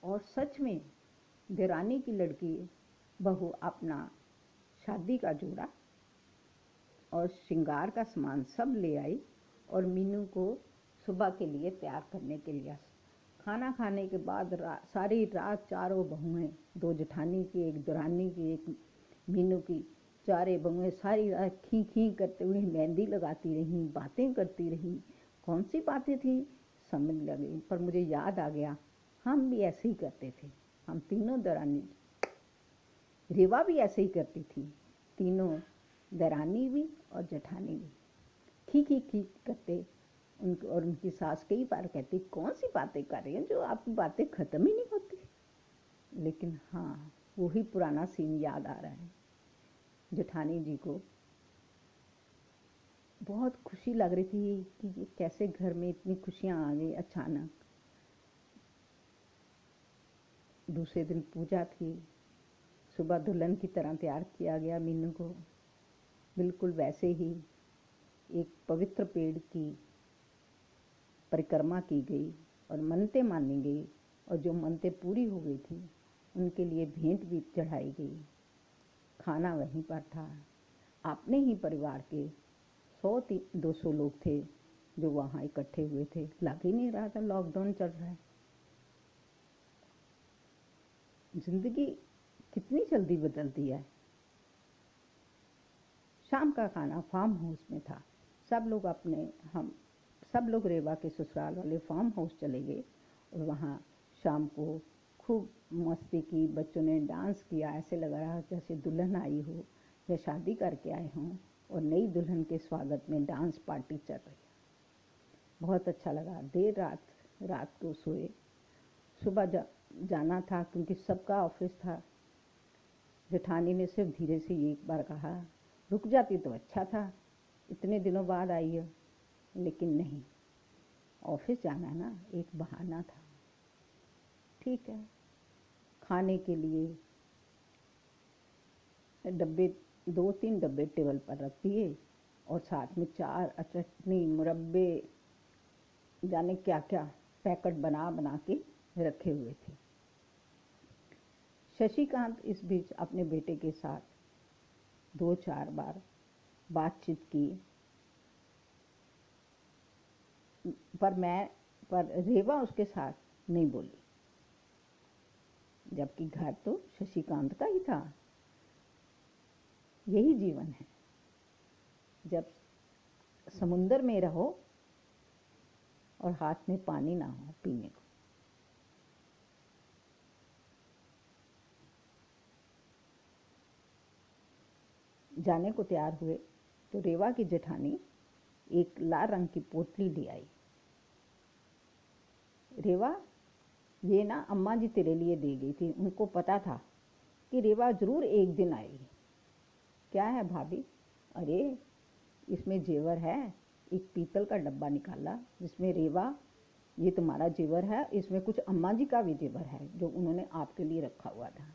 और सच में देरानी की लड़की बहू अपना शादी का जोड़ा और श्रृंगार का सामान सब ले आई और मीनू को सुबह के लिए तैयार करने के लिए खाना खाने के बाद रा, सारी रात चारों बहुएँ दो जेठानी की एक दुरानी की एक मीनू की चारे बहुएँ सारी रात खी खी करते हुए मेहंदी लगाती रहीं बातें करती रहीं कौन सी बातें थी? समझ लगी पर मुझे याद आ गया हम भी ऐसे ही करते थे हम तीनों दरानी रेवा भी ऐसे ही करती थी। तीनों दरानी भी और जठानी भी। खी खी खी करते उनको और उनकी सास कई बार कहती, कौन सी बातें कर रही हैं जो आपकी बातें ख़त्म ही नहीं होती? लेकिन हाँ वही पुराना सीन याद आ रहा है। जठानी जी को बहुत खुशी लग रही थी कि ये कैसे घर में इतनी खुशियाँ आ गई अचानक। दूसरे दिन पूजा थी। सुबह दुल्हन की तरह तैयार किया गया। मीनू को बिल्कुल वैसे ही एक पवित्र पेड़ की परिक्रमा की गई और मनते मानी गई और जो मनते पूरी हो गई थी, उनके लिए भेंट भी चढ़ाई गई। खाना वहीं पर था। अपने ही परिवार के सौ तीन दो सौ लोग थे जो वहाँ इकट्ठे हुए थे। लग ही नहीं रहा था लॉकडाउन चल रहा है। ज़िंदगी कितनी जल्दी बदलती है। शाम का खाना फार्म हाउस में था। सब लोग अपने हम सब लोग रेवा के ससुराल वाले फार्म हाउस चले गए और वहाँ शाम को खूब मस्ती की बच्चों ने डांस किया ऐसे लग रहा जैसे दुल्हन आई हो या शादी करके आए हों और नई दुल्हन के स्वागत में डांस पार्टी चल रही बहुत अच्छा लगा। देर रात रात को सोए। सुबह जा, जाना था क्योंकि सबका ऑफ़िस था। जेठानी ने सिर्फ़ धीरे से एक बार कहा, रुक जाती तो अच्छा था। इतने दिनों बाद आई है, लेकिन नहीं। ऑफ़िस जाना ना, एक बहाना था। ठीक है। खाने के लिए डब्बे दो तीन डब्बे टेबल पर रख दिए और साथ में चार चटनी मुरब्बे, जाने क्या क्या पैकेट बना बना के रखे हुए थे। शशिकांत इस बीच अपने बेटे के साथ दो चार बार बातचीत की। पर मैं, पर रेवा उसके साथ नहीं बोली। जबकि घर तो शशिकांत का ही था। यही जीवन है। जब समुंदर में रहो और हाथ में पानी ना हो पीने को। जाने को तैयार हुए तो रेवा की जेठानी एक लाल रंग की पोटली ले आई। रेवा, ये ना अम्मा जी तेरे लिए दे गई थी। उनको पता था कि रेवा ज़रूर एक दिन आएगी। क्या है भाभी? अरे, इसमें जेवर है, एक पीतल का डब्बा निकाला, जिसमें रेवा, ये तुम्हारा जेवर है, इसमें कुछ अम्मा जी का भी जेवर है, जो उन्होंने आपके लिए रखा हुआ था।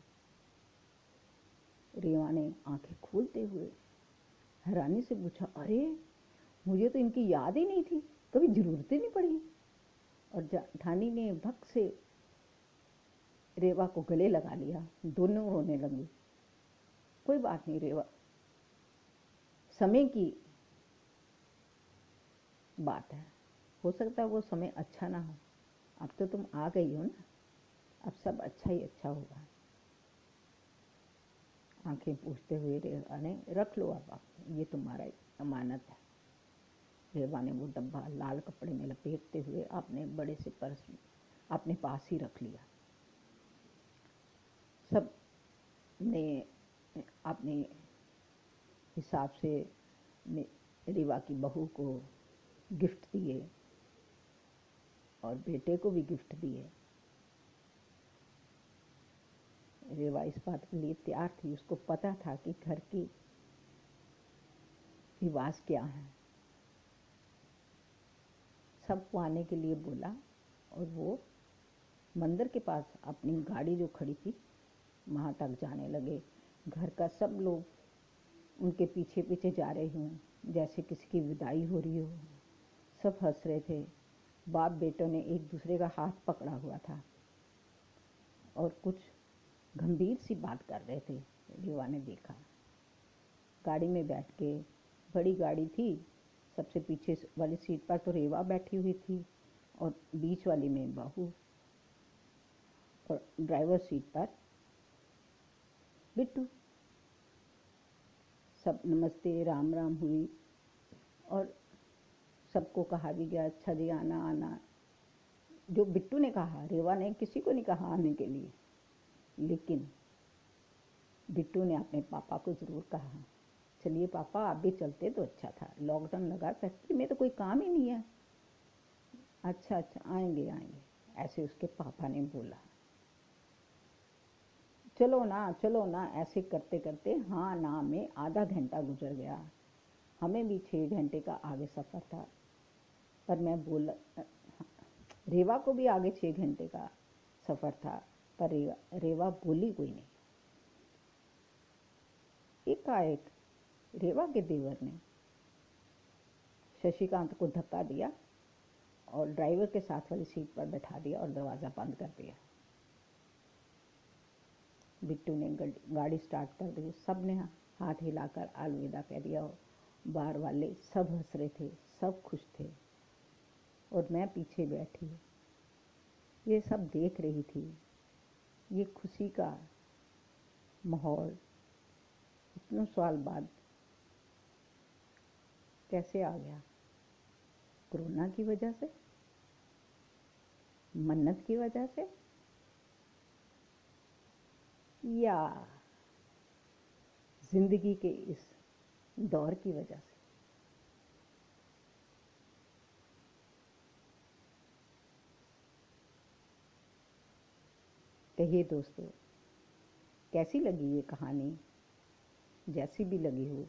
रेवा ने आँखें खोलते हुए हैरानी से पूछा, अरे, मुझे तो इनकी याद ही नहीं थी, कभी ज़रूरत ही नहीं पड़ी। और ठानी ने भक्त से रेवा को गले लगा लिया, दोनों रोने लगी। कोई बात नहीं रेवा, समय की बात है। हो सकता है वो समय अच्छा ना हो। अब तो तुम आ गई हो ना, अब सब अच्छा ही अच्छा होगा। आँखें पूछते हुए रेवा ने रख लो आप ये तुम्हारा अमानत है। रेवा ने वो डब्बा लाल कपड़े में लपेटते हुए अपने बड़े से पर्स अपने पास ही रख लिया। सबने अपने हिसाब से रेवा की बहू को गिफ्ट दिए और बेटे को भी गिफ्ट दिए। रेवा इस बात के लिए तैयार थी। उसको पता था कि घर की रिवाज क्या है। सबको आने के लिए बोला और वो मंदिर के पास अपनी गाड़ी जो खड़ी थी, वहाँ तक जाने लगे। घर का सब लोग उनके पीछे पीछे जा रहे हों, जैसे किसी की विदाई हो रही हो। सब हंस रहे थे। बाप बेटों ने एक दूसरे का हाथ पकड़ा हुआ था और कुछ गंभीर सी बात कर रहे थे। युवा ने देखा। गाड़ी में बैठ के बड़ी गाड़ी थी। सबसे पीछे वाली सीट पर तो रेवा बैठी हुई थी और बीच वाली में बहू और ड्राइवर सीट पर बिट्टू। सब नमस्ते, राम राम हुई और सबको कहा भी गया अच्छा जी, आना आना। जो बिट्टू ने कहा, रेवा ने किसी को नहीं कहा आने के लिए। लेकिन बिट्टू ने अपने पापा को ज़रूर कहा, चलिए पापा, आप भी चलते तो अच्छा था। लॉकडाउन लगा फैक्ट्री में तो कोई काम ही नहीं है। अच्छा अच्छा आएँगे आएँगे, ऐसे उसके पापा ने बोला। चलो ना चलो ना, ऐसे करते करते हाँ ना, में आधा घंटा गुजर गया। हमें भी छः घंटे का आगे सफ़र था, पर मैं बोला, रेवा को भी आगे छः घंटे का सफ़र था। पर रेवा रेवा बोली कोई नहीं। एकाएक रेवा के देवर ने शशिकांत को धक्का दिया और ड्राइवर के साथ वाली सीट पर बैठा दिया और दरवाज़ा बंद कर दिया। बिट्टू ने गाड़ी स्टार्ट कर दी। सबने हाथ हिलाकर अलविदा कह दिया और बार वाले सब हंस रहे थे, सब खुश थे। और मैं पीछे बैठी, ये सब देख रही थी। ये खुशी का माहौल, इतने साल बाद कैसे आ गया? कोरोना की वजह से? मन्नत की वजह से? या ज़िंदगी के इस दौर की वजह से? कहिए दोस्तों, कैसी लगी ये कहानी? जैसी भी लगी हो,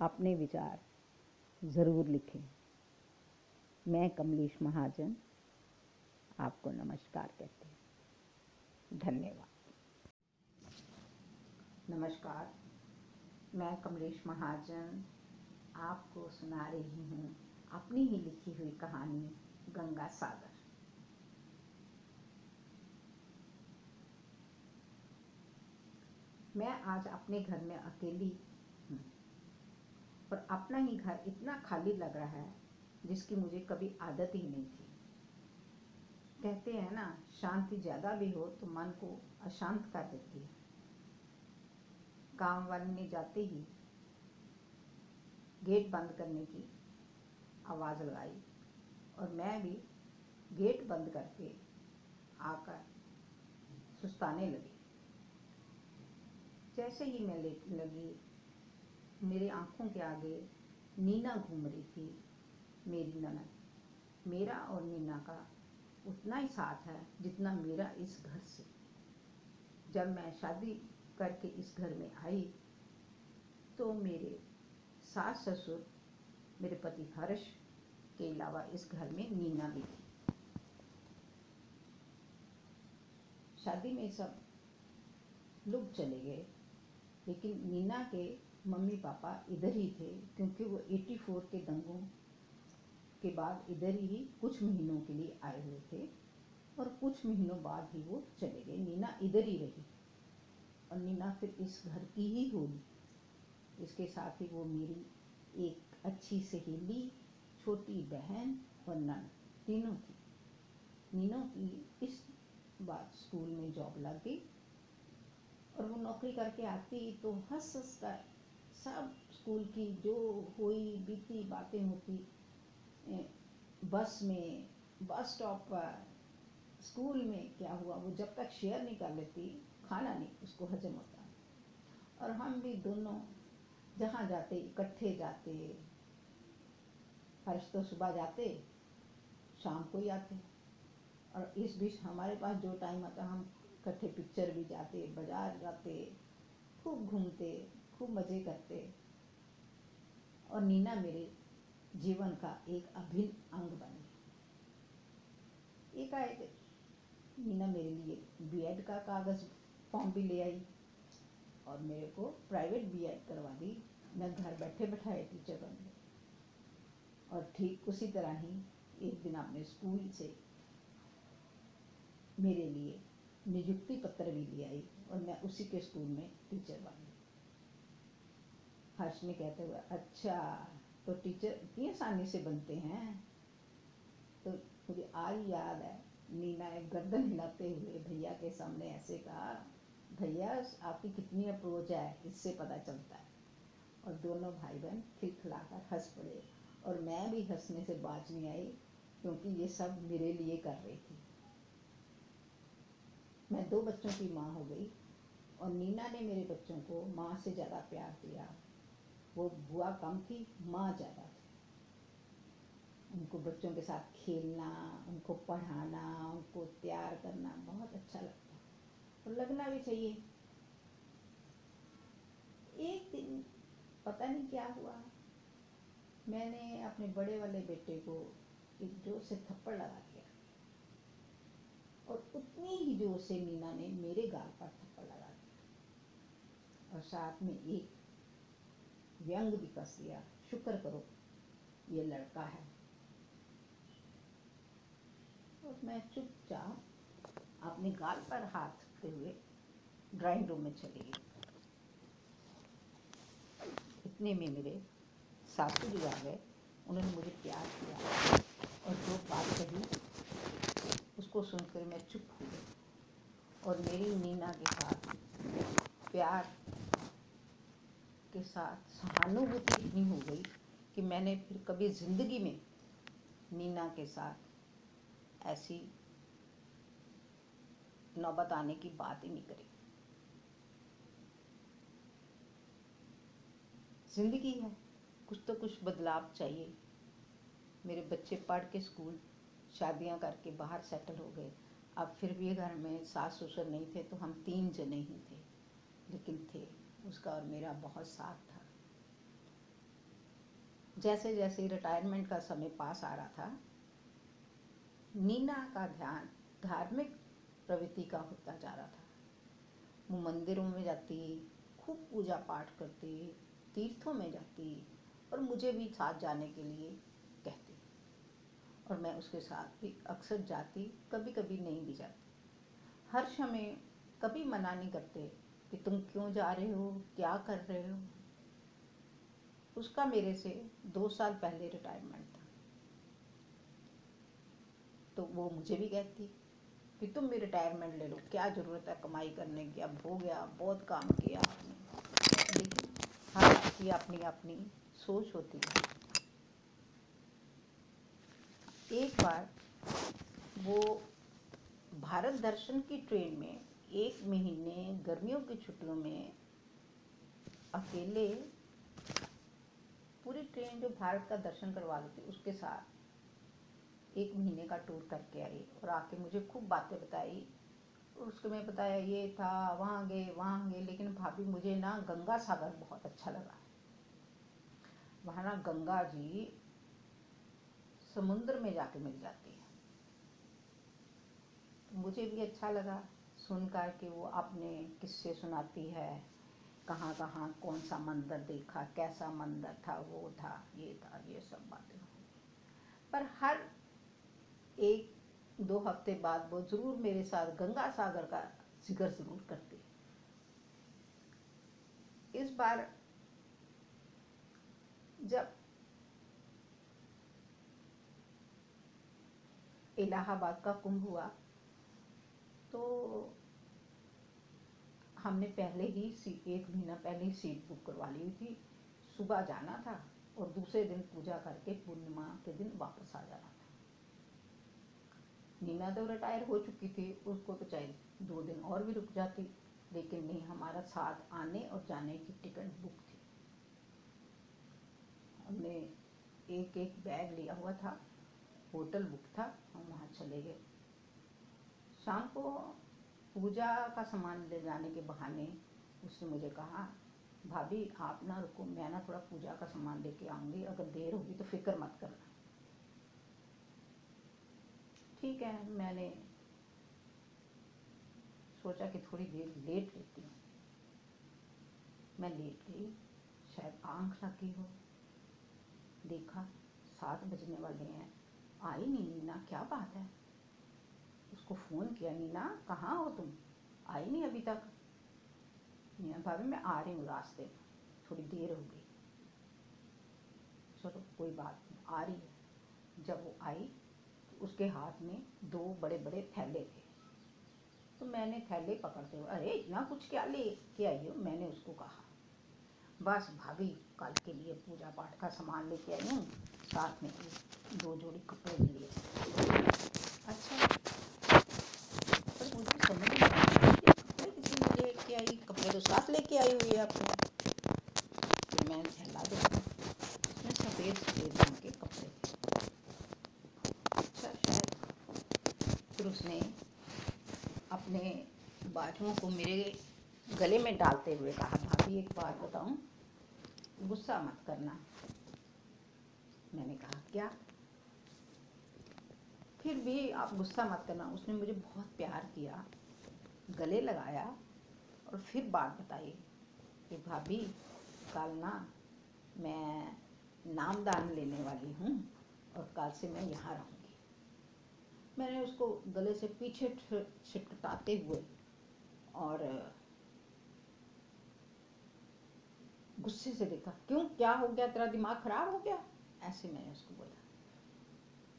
अपने विचार ज़रूर लिखें। मैं कमलेश महाजन, आपको नमस्कार कहते हैं। धन्यवाद। नमस्कार, मैं कमलेश महाजन आपको सुना रही हूँ अपनी ही लिखी हुई कहानी गंगा सागर। मैं आज अपने घर में अकेली हूँ। और अपना ही घर इतना खाली लग रहा है, जिसकी मुझे कभी आदत ही नहीं थी। कहते हैं ना, शांति ज़्यादा भी हो तो मन को अशांत कर देती है। काम वाले ने जाते ही गेट बंद करने की आवाज़ लगाई और मैं भी गेट बंद करके आकर सुस्ताने लगी। जैसे ही मैं लेटने लगी, मेरे आँखों के आगे नीना घूम रही थी, मेरी ननद। मेरा और नीना का उतना ही साथ है जितना मेरा इस घर से। जब मैं शादी करके इस घर में आई तो मेरे सास ससुर, मेरे पति हर्ष के अलावा इस घर में नीना भी थी। शादी में सब लोग चले गए। लेकिन मीना के मम्मी पापा इधर ही थे, क्योंकि वो 84 के दंगों के बाद इधर ही कुछ महीनों के लिए आए हुए थे और कुछ महीनों बाद ही वो चले गए। नीना इधर ही रही और नीना फिर इस घर की ही होगी इसके साथ ही वो मेरी एक अच्छी सहेली, छोटी बहन और नन तीनों थी नीनों की इस बार स्कूल में जॉब लग गई। और वो नौकरी करके आती तो हंस हंस कर सब स्कूल की जो हुई, बीती बातें होती बस में, बस स्टॉप पर, स्कूल में क्या हुआ? वो जब तक शेयर नहीं कर लेती, खाना नहीं, उसको हजम होता। और हम भी दोनों जहाँ जाते, इकट्ठे जाते हर्ष तो सुबह जाते, शाम को ही आते। और इस बीच हमारे पास जो टाइम आता, हम इकट्ठे पिक्चर भी जाते, बाज़ार जाते, खूब घूमते, खूब मज़े करते। और नीना मेरे जीवन का एक अभिन्न अंग बन। गई एक आए नीना मेरे लिए बीएड का कागज़ फॉर्म भी ले आई और मेरे को प्राइवेट बीएड करवा दी। मैं घर बैठे बैठाए टीचर बन गई। और ठीक उसी तरह ही एक दिन आपने स्कूल से मेरे लिए नियुक्ति पत्र भी ले आई और मैं उसी के स्कूल में टीचर बन हर्ष ने कहते हुए अच्छा तो टीचर इतनी आसानी से बनते हैं? तो मुझे आज याद है, नीना ने गर्दन हिलाते हुए भैया के सामने ऐसे कहा, भैया, आपकी कितनी अप्रोच है, इससे पता चलता है। और दोनों भाई बहन खिलखिलाकर हंस पड़े और मैं भी हंसने से बाज नहीं आई, क्योंकि ये सब मेरे लिए कर रही थी। मैं दो बच्चों की माँ हो गई और नीना ने मेरे बच्चों को माँ से ज़्यादा प्यार दिया। वो बुआ कम थी, माँ ज़्यादा थी। उनको बच्चों के साथ खेलना, उनको पढ़ाना, उनको तैयार करना बहुत अच्छा लगता। और लगना भी चाहिए। एक दिन पता नहीं क्या हुआ। मैंने अपने बड़े वाले बेटे को एक ज़ोर से थप्पड़ लगा और उतनी ही ज़ोर से मीना ने मेरे गाल पर थप्पड़ लगा दिया। और साथ में एक व्यंग भी कस दिया शुक्र करो, ये लड़का है। और मैं चुपचाप अपने गाल पर हाथ रखते हुए ड्राइंग रूम में चली गई। इतने में मेरे सासू जी आ गए, उन्होंने मुझे प्यार किया और जो बात कही उसको सुनकर मैं चुप हो गई और मेरी नीना के साथ, प्यार के साथ सहानुभूति इतनी हो गई कि मैंने फिर कभी ज़िंदगी में नीना के साथ ऐसी नौबत आने की बात ही नहीं करी। ज़िंदगी है, कुछ तो कुछ बदलाव चाहिए। मेरे बच्चे पढ़ के स्कूल शादियाँ करके बाहर सेटल हो गए। अब फिर भी घर में सास ससुर नहीं थे तो हम तीन जने ही थे, लेकिन थे उसका और मेरा बहुत साथ था। जैसे जैसे रिटायरमेंट का समय पास आ रहा था, नीना का ध्यान धार्मिक प्रवृत्ति का होता जा रहा था। वो मंदिरों में जाती, खूब पूजा पाठ करती, तीर्थों में जाती और मुझे भी साथ जाने के लिए और मैं उसके साथ भी अक्सर जाती कभी कभी नहीं भी जाती। हर समय कभी मना नहीं करते कि तुम क्यों जा रहे हो, क्या कर रहे हो। उसका मेरे से दो साल पहले रिटायरमेंट था। तो वो मुझे भी कहती कि तुम भी रिटायरमेंट ले लो, क्या ज़रूरत है कमाई करने की? अब हो गया, बहुत काम किया आपने। लेकिन हर की अपनी अपनी सोच होती है। एक बार वो भारत दर्शन की ट्रेन में एक महीने गर्मियों की छुट्टियों में अकेले पूरी ट्रेन जो भारत का दर्शन करवा दी थी, उसके साथ एक महीने का टूर करके आई और आके मुझे खूब बातें बताई उसको मैं बताया, ये था, वहाँ गए वहाँ गए, लेकिन भाभी मुझे ना गंगा सागर बहुत अच्छा लगा। वहाँ ना गंगा जी समुद्र में जाके मिल जाती है। तो मुझे भी अच्छा लगा सुनकर कि वो अपने किस्से सुनाती है, कहाँ कहाँ, कौन सा मंदिर देखा, कैसा मंदिर था, वो था, ये था, ये सब बातें पर हर एक दो हफ़्ते बाद वो ज़रूर मेरे साथ गंगा सागर का ज़िक्र ज़रूर करती इस बार जब इलाहाबाद का कुंभ हुआ। तो हमने पहले ही एक महीना पहले ही सीट बुक करवा ली थी। सुबह जाना था और दूसरे दिन पूजा करके पूर्णिमा के दिन वापस आ जाना था। नीना तो रिटायर हो चुकी थी, उसको तो चाहे दो दिन और भी रुक जाती, लेकिन नहीं, हमारा साथ आने और जाने की टिकट बुक थी। हमने एक एक बैग लिया हुआ था। होटल बुक था, हम वहाँ चले गए। शाम को पूजा का सामान ले जाने के बहाने उसने मुझे कहा, भाभी, आप ना रुको, मैं ना थोड़ा पूजा का सामान लेके आऊँगी, अगर देर होगी तो फ़िक्र मत करना। ठीक है, मैंने सोचा कि थोड़ी देर लेट लेती हूँ। मैं लेट गई, शायद आँख लगी हो। देखा, सात बजने वाले हैं। आई नहीं नीना, क्या बात है? उसको फ़ोन किया, नीना, कहाँ हो तुम? आई नहीं अभी तक। नीना भाभी, मैं आ रही हूँ रास्ते में, थोड़ी देर हो गई। चलो, कोई बात नहीं, आ रही है। जब वो आई तो उसके हाथ में दो बड़े बड़े थैले थे। तो मैंने थैले पकड़ते हुए, अरे इतना कुछ क्या ले के आई हो? मैंने उसको कहा। बस भाभी, कल के लिए पूजा पाठ का सामान लेके आई हूँ। साथ में दो जोड़ी कपड़े भी लिए। अच्छा। पर मुझे समझ नहीं कपड़े किसी ने लेके आई, कपड़े तो साथ लेके आई हुई है आपने तो मैं थैला देखा उसमें सफ़ेद सफ़ेद रंग के कपड़े फिर उसने अपने बाजुओं को मेरे गले में डालते हुए कहा भाभी एक बात बताऊँ। गुस्सा मत करना। मैंने कहा, क्या? फिर भी आप गुस्सा मत करना। उसने मुझे बहुत प्यार किया, गले लगाया और फिर बात बताई कि, भाभी, कल ना मैं नामदान लेने वाली हूँ और कल से मैं यहाँ रहूँगी। मैंने उसको गले से पीछे छिटकटाते हुए और गुस्से से देखा, क्यों? क्या हो गया? तेरा दिमाग खराब हो गया? ऐसे मैंने उसको बोला।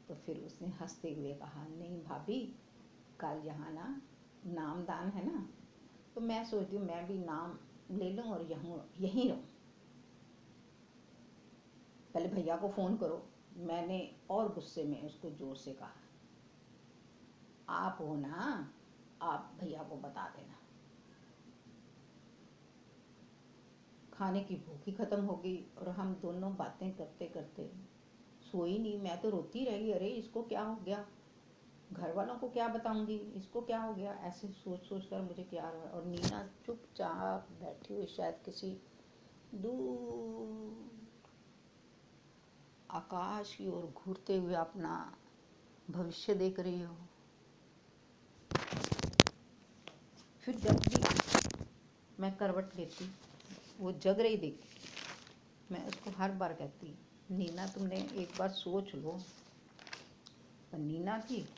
तो फिर उसने हँसते हुए कहा, नहीं भाभी, कल यहाँ ना नामदान है ना तो मैं सोचती हूँ मैं भी नाम ले लूँ और यहीं यहीं रहूँ। पहले भैया को फ़ोन करो। मैंने और गुस्से में उसको ज़ोर से कहा, आप हो ना, आप भैया को बता देना। खाने की भूख ही खत्म हो गई और हम दोनों बातें करते करते सोई नहीं। मैं तो रोती रह गई, अरे इसको क्या हो गया? घर वालों को क्या बताऊँगी? इसको क्या हो गया? ऐसे सोच सोच कर मुझे क्या रहा और नीना चुपचाप बैठी हुई शायद किसी दूर आकाश की ओर घूरते हुए अपना भविष्य देख रही हो। फिर जब भी मैं करवट लेती वो जग रही देखती मैं उसको हर बार कहती नीना, तुमने एक बार सोच लो। पर नीना थी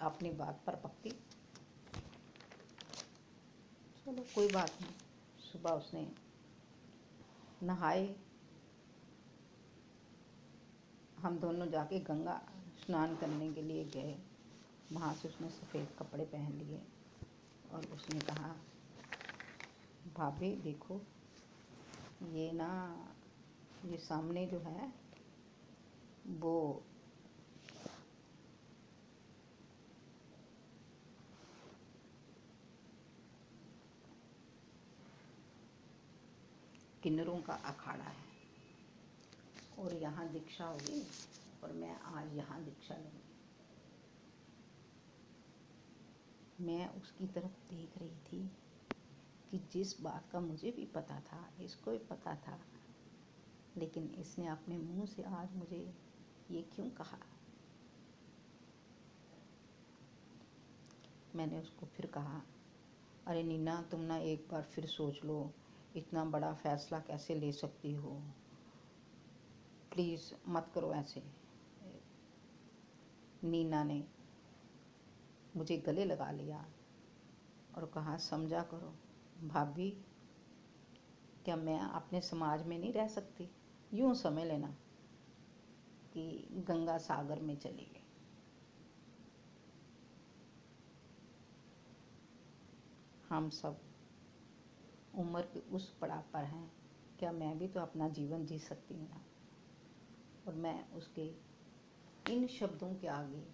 अपनी बात पर पक्की। चलो, कोई बात नहीं। सुबह उसने नहाए। हम दोनों जाके गंगा स्नान करने के लिए गए। वहाँ से उसने सफ़ेद कपड़े पहन लिए और उसने कहा भाभी, देखो। ये ना, ये सामने जो है, वो किन्नरों का अखाड़ा है। और यहाँ दीक्षा होगी, और मैं आज यहाँ दीक्षा लूँगी। मैं उसकी तरफ़ देख रही थी कि जिस बात का मुझे भी पता था, इसको भी पता था। लेकिन इसने अपने मुँह से आज मुझे ये क्यों कहा? मैंने उसको फिर कहा, अरे नीना, तुम ना एक बार फिर सोच लो, इतना बड़ा फैसला कैसे ले सकती हो? प्लीज़ मत करो ऐसे। नीना ने मुझे गले लगा लिया और कहा, समझा करो। भाभी, क्या मैं अपने समाज में नहीं रह सकती? यूँ समझ लेना कि गंगा सागर में चली गई। हम सब उम्र के उस पड़ाव पर हैं। क्या मैं भी तो अपना जीवन जी सकती हूँ ना? और मैं उसके इन शब्दों के आगे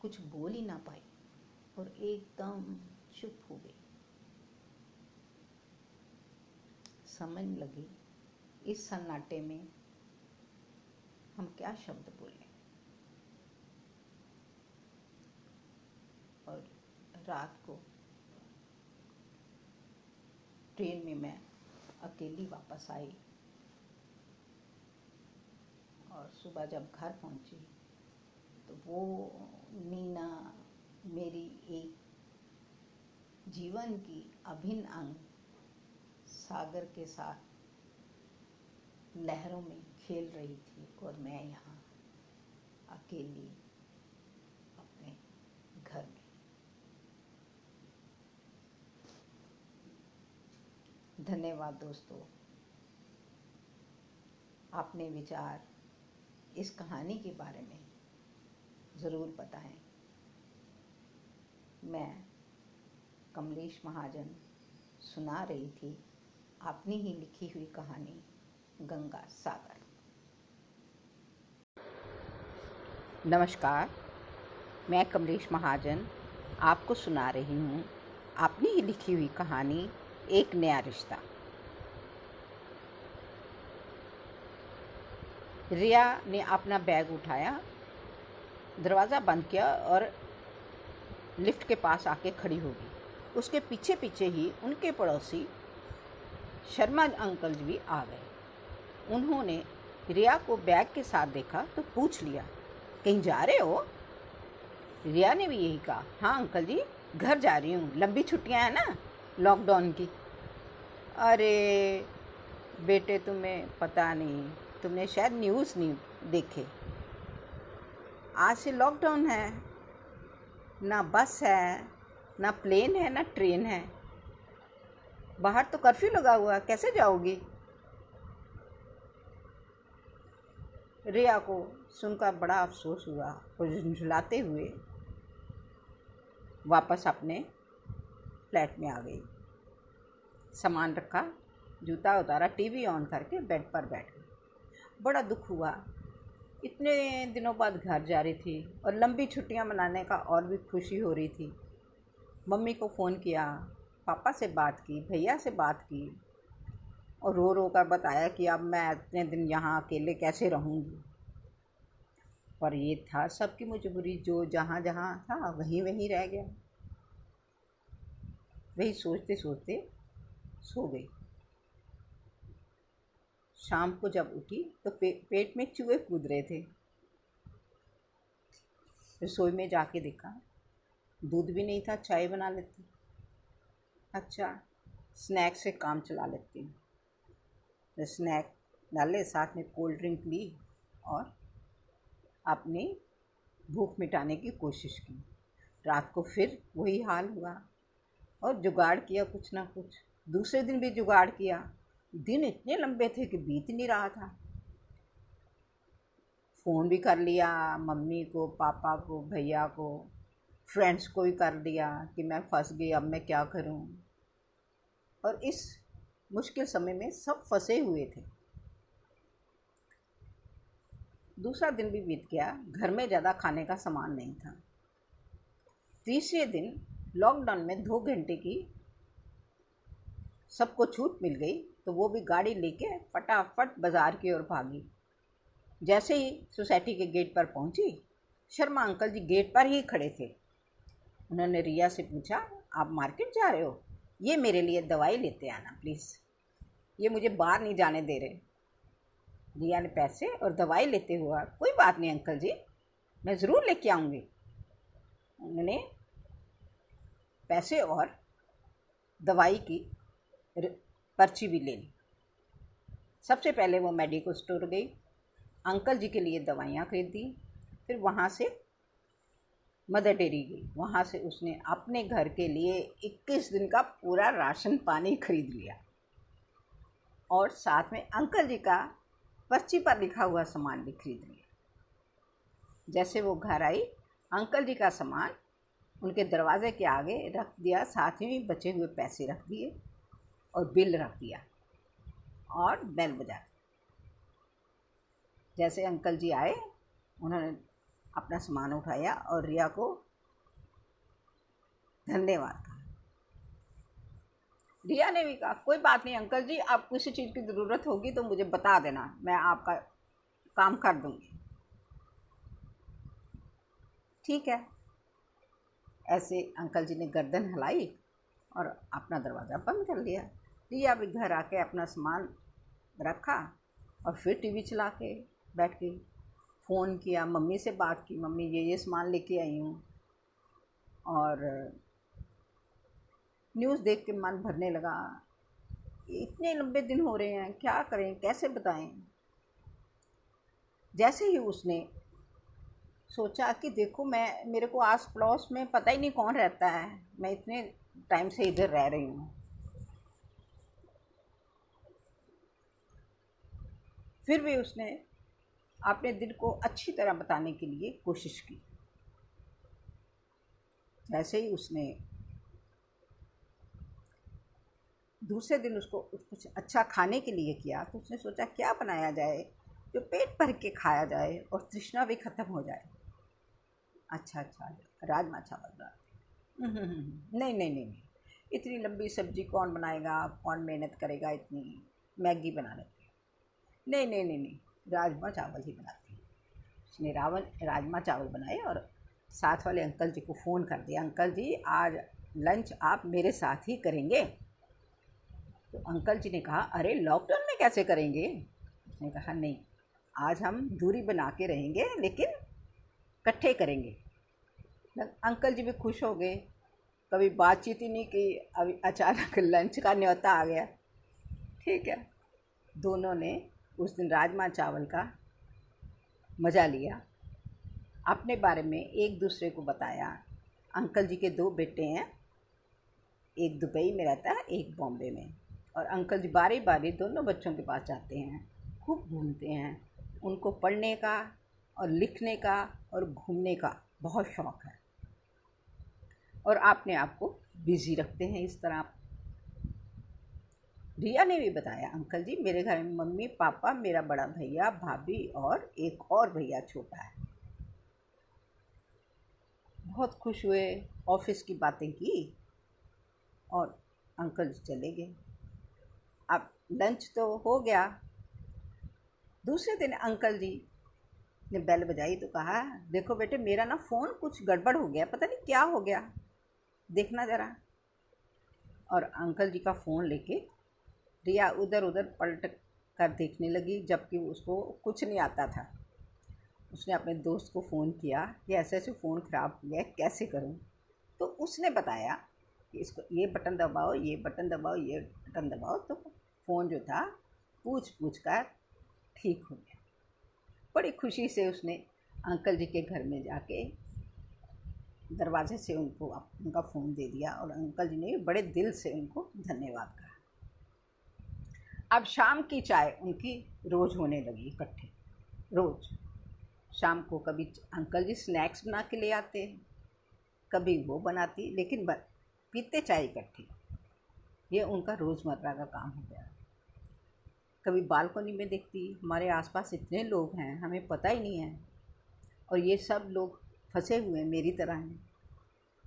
कुछ बोल ही ना पाई और एकदम चुप हो गई। समझ लगी, इस सन्नाटे में हम क्या शब्द बोले? और रात को ट्रेन में मैं अकेली वापस आई और सुबह जब घर पहुँची तो वो नीना मेरी एक जीवन की अभिन्न अंग सागर के साथ लहरों में खेल रही थी और मैं यहाँ अकेली अपने घर में। धन्यवाद दोस्तों। अपने विचार इस कहानी के बारे में ज़रूर बताएँ। मैं कमलेश महाजन सुना रही थी अपनी ही लिखी हुई कहानी, गंगा सागर। नमस्कार, मैं कमलेश महाजन आपको सुना रही हूँ। अपनी ही लिखी हुई कहानी, एक नया रिश्ता। रिया ने अपना बैग उठाया, दरवाज़ा बंद किया और लिफ्ट के पास आके खड़ी होगी उसके पीछे पीछे ही उनके पड़ोसी शर्मा अंकल जी भी आ गए। उन्होंने रिया को बैग के साथ देखा तो पूछ लिया, कहीं जा रहे हो? रिया ने भी यही कहा हाँ अंकल जी, घर जा रही हूँ। लंबी छुट्टियाँ हैं ना, लॉकडाउन की। अरे, बेटे तुम्हें पता नहीं, तुमने शायद न्यूज़ नहीं देखे। आज से लॉकडाउन है, ना बस है, ना प्लेन है, ना ट्रेन है। बाहर तो कर्फ्यू लगा हुआ कैसे जाओगी? रिया को सुनकर बड़ा अफसोस हुआ और झुंझुलाते हुए वापस अपने फ्लैट में आ गई। सामान रखा, जूता उतारा, टीवी ऑन करके बेड पर बैठ गई। बड़ा दुख हुआ। इतने दिनों बाद घर जा रही थी और लंबी छुट्टियाँ मनाने का और भी खुशी हो रही थी। मम्मी को फ़ोन किया पापा से बात की भैया से बात की और रो रो कर बताया कि अब मैं इतने दिन यहाँ अकेले कैसे रहूँगी। पर ये था सबकी मजबूरी जो जहाँ जहाँ था वहीं वहीं रह गया। वही सोचते सोचते सो गई। शाम को जब उठी तो पे, पेट में चूहे कूद रहे थे। रसोई में जाके देखा दूध भी नहीं था चाय बना लेती। अच्छा स्नैक से काम चला लेती हूँ। स्नैक डाले, साथ में कोल्ड ड्रिंक ली और अपनी भूख मिटाने की कोशिश की। रात को फिर वही हाल हुआ और जुगाड़ किया कुछ ना कुछ। दूसरे दिन भी जुगाड़ किया। दिन इतने लंबे थे कि बीत नहीं रहा था। फ़ोन भी कर लिया, मम्मी को, पापा को, भैया को फ्रेंड्स को भी कर दिया कि मैं फंस गई, अब मैं क्या करूँ? और इस मुश्किल समय में सब फंसे हुए थे। दूसरा दिन भी बीत गया, घर में ज़्यादा खाने का सामान नहीं था। तीसरे दिन लॉकडाउन में दो घंटे की सबको छूट मिल गई तो वो भी गाड़ी लेके फटाफट बाज़ार की ओर भागी। जैसे ही सोसाइटी के गेट पर पहुँची, शर्मा अंकल जी गेट पर ही खड़े थे। उन्होंने रिया से पूछा, आप मार्केट जा रहे हो? ये मेरे लिए दवाई लेते आना, प्लीज़। ये मुझे बाहर नहीं जाने दे रहे। रिया ने पैसे और दवाई लेते हुआ, कोई बात नहीं, अंकल जी, मैं ज़रूर लेके आऊँगी। उन्होंने पैसे और दवाई की पर्ची भी ले ली। सबसे पहले वो मेडिकल स्टोर गई। अंकल जी के लिए दवाइयाँ खरीदी, फिर वहाँ से मदर डेरी गई। वहाँ से उसने अपने घर के लिए 21 दिन का पूरा राशन पानी खरीद लिया। और साथ में अंकल जी का पर्ची पर लिखा हुआ सामान भी खरीद लिया। जैसे वो घर आई, अंकल जी का सामान उनके दरवाजे के आगे रख दिया, साथ ही बचे हुए पैसे रख दिए और बिल रख दिया और बेल बजा जैसे अंकल जी आए, उन्होंने अपना सामान उठाया और रिया को धन्यवाद कहा। रिया ने भी कहा, कोई बात नहीं अंकल जी आप किसी चीज़ की ज़रूरत होगी तो मुझे बता देना, मैं आपका काम कर दूँगी। ठीक है। ऐसे अंकल जी ने गर्दन हिलाई और अपना दरवाज़ा बंद कर लिया। रिया भी घर आके अपना सामान रखा और फिर टीवी चला के बैठ गई। फ़ोन किया, मम्मी से बात की, मम्मी ये ये सामान लेके आई हूँ। और न्यूज़ देख के मन भरने लगा, इतने लंबे दिन हो रहे हैं, क्या करें, कैसे बताएँ? जैसे ही उसने सोचा कि देखो मैं, मेरे को आस पड़ोस में पता ही नहीं कौन रहता है, मैं इतने टाइम से इधर रह रही हूँ। फिर भी उसने अपने दिल को अच्छी तरह बताने के लिए कोशिश की। जैसे ही उसने दूसरे दिन उसको कुछ अच्छा खाने के लिए किया तो उसने सोचा क्या बनाया जाए जो पेट भर के खाया जाए और तृष्णा भी ख़त्म हो जाए। अच्छा अच्छा राजमा चावल बना हम्म, हम्म, हम्म, नहीं नहीं नहीं नहीं। इतनी लंबी सब्ज़ी कौन बनाएगा कौन मेहनत करेगा इतनी मैगी बना लेते नहीं नहीं नहीं नहीं। राजमा चावल ही बनाती हूँ। उसने रावल, राजमा चावल बनाए और साथ वाले अंकल जी को फ़ोन कर दिया। अंकल जी, आज लंच आप मेरे साथ ही करेंगे? तो अंकल जी ने कहा, अरे, लॉकडाउन में कैसे करेंगे? उसने कहा, नहीं, आज हम दूरी बना के रहेंगे, लेकिन इकट्ठे करेंगे। अंकल जी भी खुश हो गए। कभी बातचीत ही नहीं की। अभी अचानक लंच का न्योता आ गया। ठीक है। दोनों ने उस दिन राजमा चावल का मज़ा लिया। अपने बारे में एक दूसरे को बताया। अंकल जी के दो बेटे हैं। एक दुबई में रहता है, एक बॉम्बे में। और अंकल जी बारी बारी दोनों बच्चों के पास जाते हैं। खूब घूमते हैं। उनको पढ़ने का और लिखने का और घूमने का बहुत शौक़ है। और अपने आप को बिज़ी रखते हैं इस तरह। रिया ने भी बताया, अंकल जी, मेरे घर में मम्मी, पापा, मेरा बड़ा भैया, भाभी और एक और भैया छोटा है। बहुत खुश हुए, ऑफ़िस की बातें की और अंकल जी चले गए। अब लंच तो हो गया। दूसरे दिन अंकल जी ने बेल बजाई तो कहा, देखो बेटे, मेरा ना फ़ोन कुछ गड़बड़ हो गया, पता नहीं क्या हो गया। देखना ज़रा। और अंकल जी का फ़ोन लेके रिया उधर उधर पलट कर देखने लगी, जबकि उसको कुछ नहीं आता था। उसने अपने दोस्त को फ़ोन किया कि ऐसे ऐसे फ़ोन ख़राब है कैसे करूँ? तो उसने बताया कि इसको ये बटन दबाओ, ये बटन दबाओ, ये बटन दबाओ। तो फ़ोन जो था पूछ पूछ कर ठीक हो गया। बड़ी खुशी से उसने अंकल जी के घर में जाके दरवाजे से उनको, उनका फ़ोन दे दिया और अंकल जी ने बड़े दिल से उनको धन्यवाद कहा अब शाम की चाय उनकी रोज़ होने लगी इकट्ठे। रोज़। शाम को कभी अंकल जी स्नैक्स बना के ले आते हैं, कभी वो बनाती लेकिन पीते चाय इकट्ठी। ये उनका रोज़मर्रा का काम हो गया। कभी बालकनी में देखती, हमारे आसपास इतने लोग हैं, हमें पता ही नहीं है। और ये सब लोग फंसे हुए हैं, मेरी तरह हैं,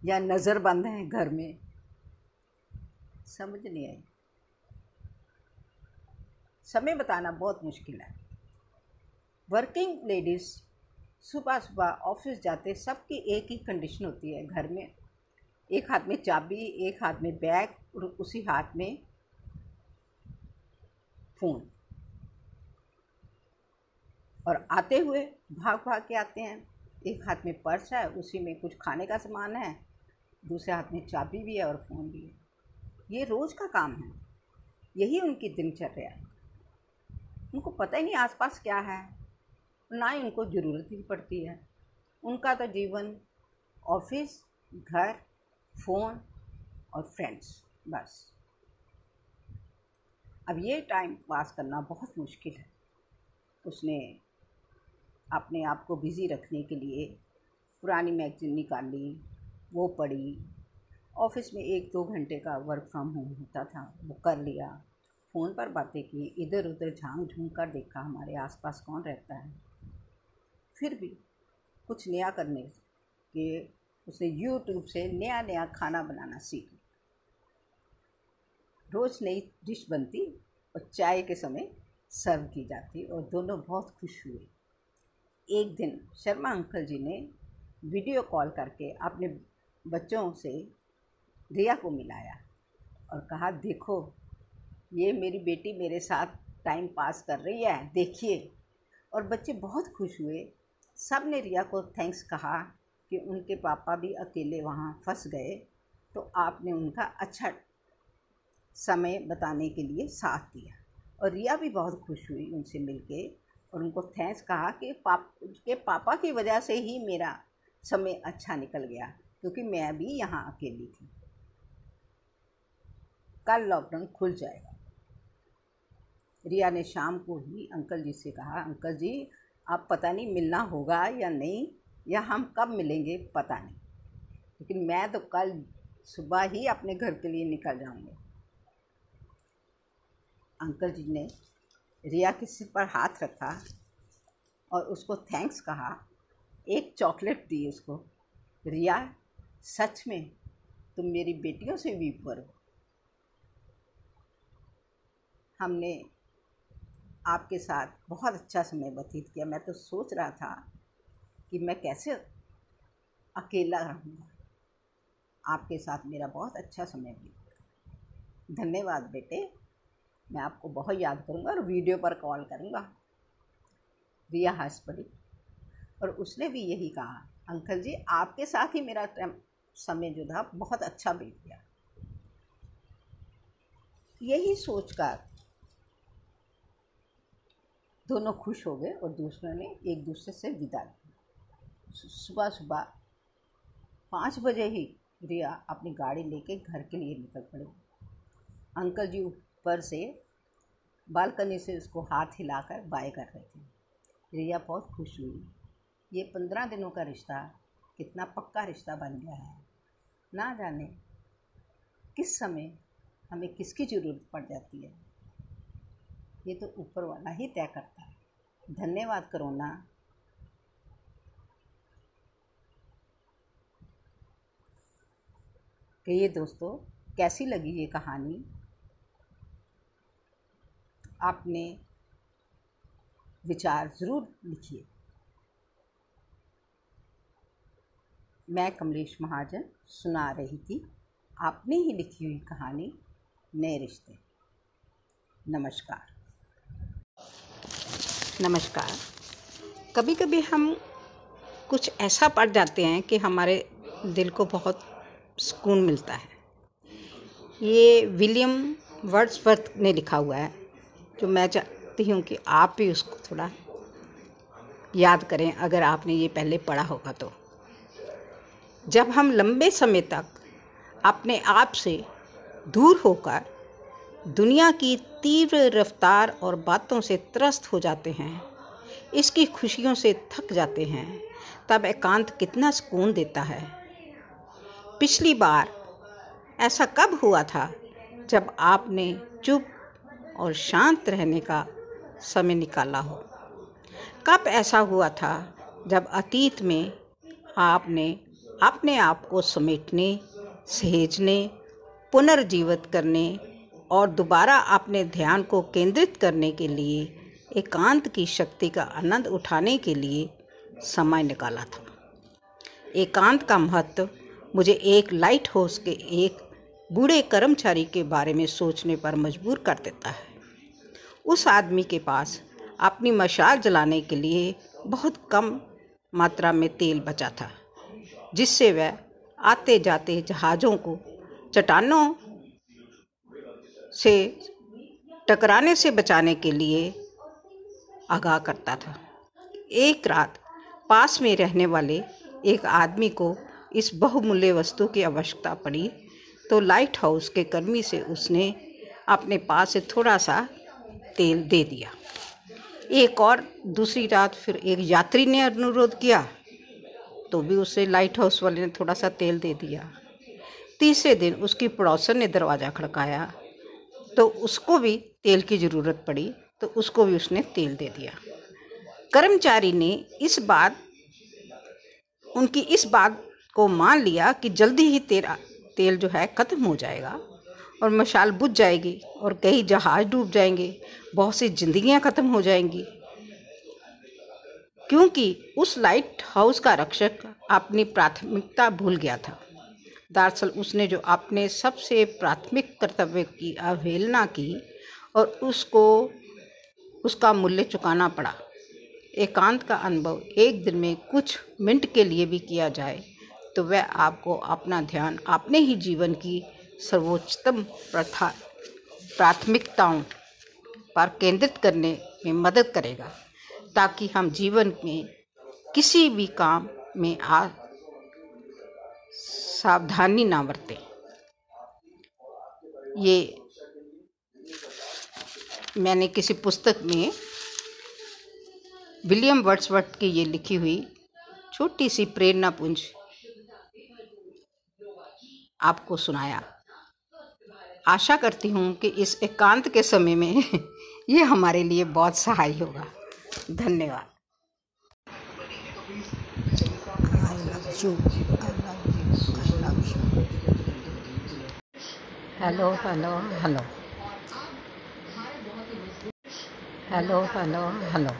या नज़र बंद हैं घर में। समझ नहीं आई। समय बताना बहुत मुश्किल है। वर्किंग लेडीज़ सुबह सुबह ऑफ़िस जाते सबकी एक ही कंडीशन होती है घर में। एक हाथ में चाबी, एक हाथ में बैग और उसी हाथ में फ़ोन और आते हुए भाग भाग के आते हैं। एक हाथ में पर्स है, उसी में कुछ खाने का सामान है, दूसरे हाथ में चाबी भी है और फ़ोन भी है। ये रोज़ का काम है। यही उनकी दिनचर्या है। उनको पता ही नहीं आसपास क्या है। ना ही उनको ज़रूरत ही पड़ती है। उनका तो जीवन, ऑफ़िस, घर, फ़ोन और फ्रेंड्स बस। अब ये टाइम पास करना बहुत मुश्किल है। उसने अपने आप को बिज़ी रखने के लिए पुरानी मैगज़ीन निकाल ली वो पढ़ी। ऑफ़िस में एक दो घंटे का वर्क फ्रॉम होम होता था, वो कर लिया। फ़ोन पर बातें की इधर उधर झाँक झूंक कर देखा हमारे आसपास कौन रहता है। फिर भी कुछ नया करने के उसने यूट्यूब से नया नया खाना बनाना सीख लिया। रोज़ नई डिश बनती और चाय के समय सर्व की जाती और दोनों बहुत खुश हुए। एक दिन शर्मा अंकल जी ने वीडियो कॉल करके अपने बच्चों से रिया को मिलाया और कहा, देखो ये मेरी बेटी मेरे साथ टाइम पास कर रही है, देखिए। और बच्चे बहुत खुश हुए। सबने रिया को थैंक्स कहा कि उनके पापा भी अकेले वहाँ फंस गए तो आपने उनका अच्छा समय बताने के लिए साथ दिया। और रिया भी बहुत खुश हुई उनसे मिलके और उनको थैंक्स कहा कि पाप उसके पापा की वजह से ही मेरा समय अच्छा निकल गया, क्योंकि मैं भी यहाँ अकेली थी। कल लॉकडाउन खुल जाएगा। रिया ने शाम को ही अंकल जी से कहा, अंकल जी, आप पता नहीं मिलना होगा या नहीं, या हम कब मिलेंगे पता नहीं। लेकिन मैं तो कल सुबह ही अपने घर के लिए निकल जाऊँगी। अंकल जी ने रिया के सिर पर हाथ रखा और उसको थैंक्स कहा। एक चॉकलेट दी उसको। रिया, सच में तुम मेरी बेटियों से भी ऊपर हो। हमने आपके साथ बहुत अच्छा समय व्यतीत किया। मैं तो सोच रहा था कि मैं कैसे अकेला रहूँगा। आपके साथ मेरा बहुत अच्छा समय बीत। धन्यवाद बेटे। मैं आपको बहुत याद करूँगा और वीडियो पर कॉल करूँगा। रिया हंस पड़ी और उसने भी यही कहा, अंकल जी, आपके साथ ही मेरा समय जो था, बहुत अच्छा बीत गया। यही सोचकर दोनों खुश हो गए और दूसरों ने एक दूसरे से विदा ली सुबह सुबह पाँच बजे ही रिया अपनी गाड़ी लेके घर के लिए निकल पड़ी। अंकल जी ऊपर से बालकनी से उसको हाथ हिलाकर बाय कर रहे थे। रिया बहुत खुश हुई। ये पंद्रह दिनों का रिश्ता, कितना पक्का रिश्ता बन गया है। ना जाने किस समय हमें किसकी ज़रूरत पड़ जाती है। ये तो ऊपर वाला ही तय करता है। धन्यवाद करोना कहिए दोस्तों, कैसी लगी ये कहानी? आपने विचार ज़रूर लिखिए। मैं कमलेश महाजन सुना रही थी, आपने ही लिखी हुई कहानी, नए रिश्ते। नमस्कार। नमस्कार। कभी कभी हम कुछ ऐसा पढ़ जाते हैं कि हमारे दिल को बहुत सुकून मिलता है। ये विलियम वर्ड्सवर्थ ने लिखा हुआ है, जो मैं चाहती हूँ कि आप भी उसको थोड़ा याद करें, अगर आपने ये पहले पढ़ा होगा तो। जब हम लंबे समय तक अपने आप से दूर होकर दुनिया की तीव्र रफ्तार और बातों से त्रस्त हो जाते हैं। इसकी खुशियों से थक जाते हैं। तब एकांत कितना सुकून देता है। पिछली बार ऐसा कब हुआ था जब आपने चुप और शांत रहने का समय निकाला हो? कब ऐसा हुआ था जब अतीत में आपने अपने आप को समेटने, सहेजने, पुनर्जीवित करने और दोबारा अपने ध्यान को केंद्रित करने के लिए, एकांत की शक्ति का आनंद उठाने के लिए समय निकाला था। एकांत का महत्व मुझे एक लाइट हाउस के एक बूढ़े कर्मचारी के बारे में सोचने पर मजबूर कर देता है। उस आदमी के पास अपनी मशाल जलाने के लिए बहुत कम मात्रा में तेल बचा था, जिससे वह आते जाते जहाज़ों को, चट्टानों से, टकराने से बचाने के लिए आगाह करता था। एक रात पास में रहने वाले एक आदमी को इस बहुमूल्य वस्तु की आवश्यकता पड़ी तो लाइट हाउस के कर्मी से उसने अपने पास से थोड़ा सा तेल दे दिया। एक और दूसरी रात फिर एक यात्री ने अनुरोध किया तो भी उसे लाइट हाउस वाले ने थोड़ा सा तेल दे दिया। तीसरे दिन उसकी पड़ोसन ने दरवाज़ा खड़काया तो उसको भी तेल की ज़रूरत पड़ी तो उसको भी उसने तेल दे दिया। कर्मचारी ने इस बात, उनकी इस बात को मान लिया कि जल्दी ही तेरा तेल जो है ख़त्म हो जाएगा और मशाल बुझ जाएगी और कई जहाज़ डूब जाएँगे, बहुत सी जिंदगियाँ ख़त्म हो जाएँगी। क्योंकि उस लाइट हाउस का रक्षक अपनी प्राथमिकता भूल गया था। दरअसल उसने जो अपने सबसे प्राथमिक कर्तव्य की अवहेलना की और उसको, उसका मूल्य चुकाना पड़ा। एकांत का अनुभव एक दिन में कुछ मिनट के लिए भी किया जाए तो वह आपको अपना ध्यान अपने ही जीवन की सर्वोच्चतम प्रथा, प्राथमिकताओं पर केंद्रित करने में मदद करेगा, ताकि हम जीवन में किसी भी काम में आ सावधानी ना बरतें। ये मैंने किसी पुस्तक में विलियम वर्ड्सवर्थ की ये लिखी हुई छोटी सी प्रेरणा पुंज आपको सुनाया। आशा करती हूँ कि इस एकांत के समय में ये हमारे लिए बहुत सहाय होगा। धन्यवाद। Hello hello hello hello hello hello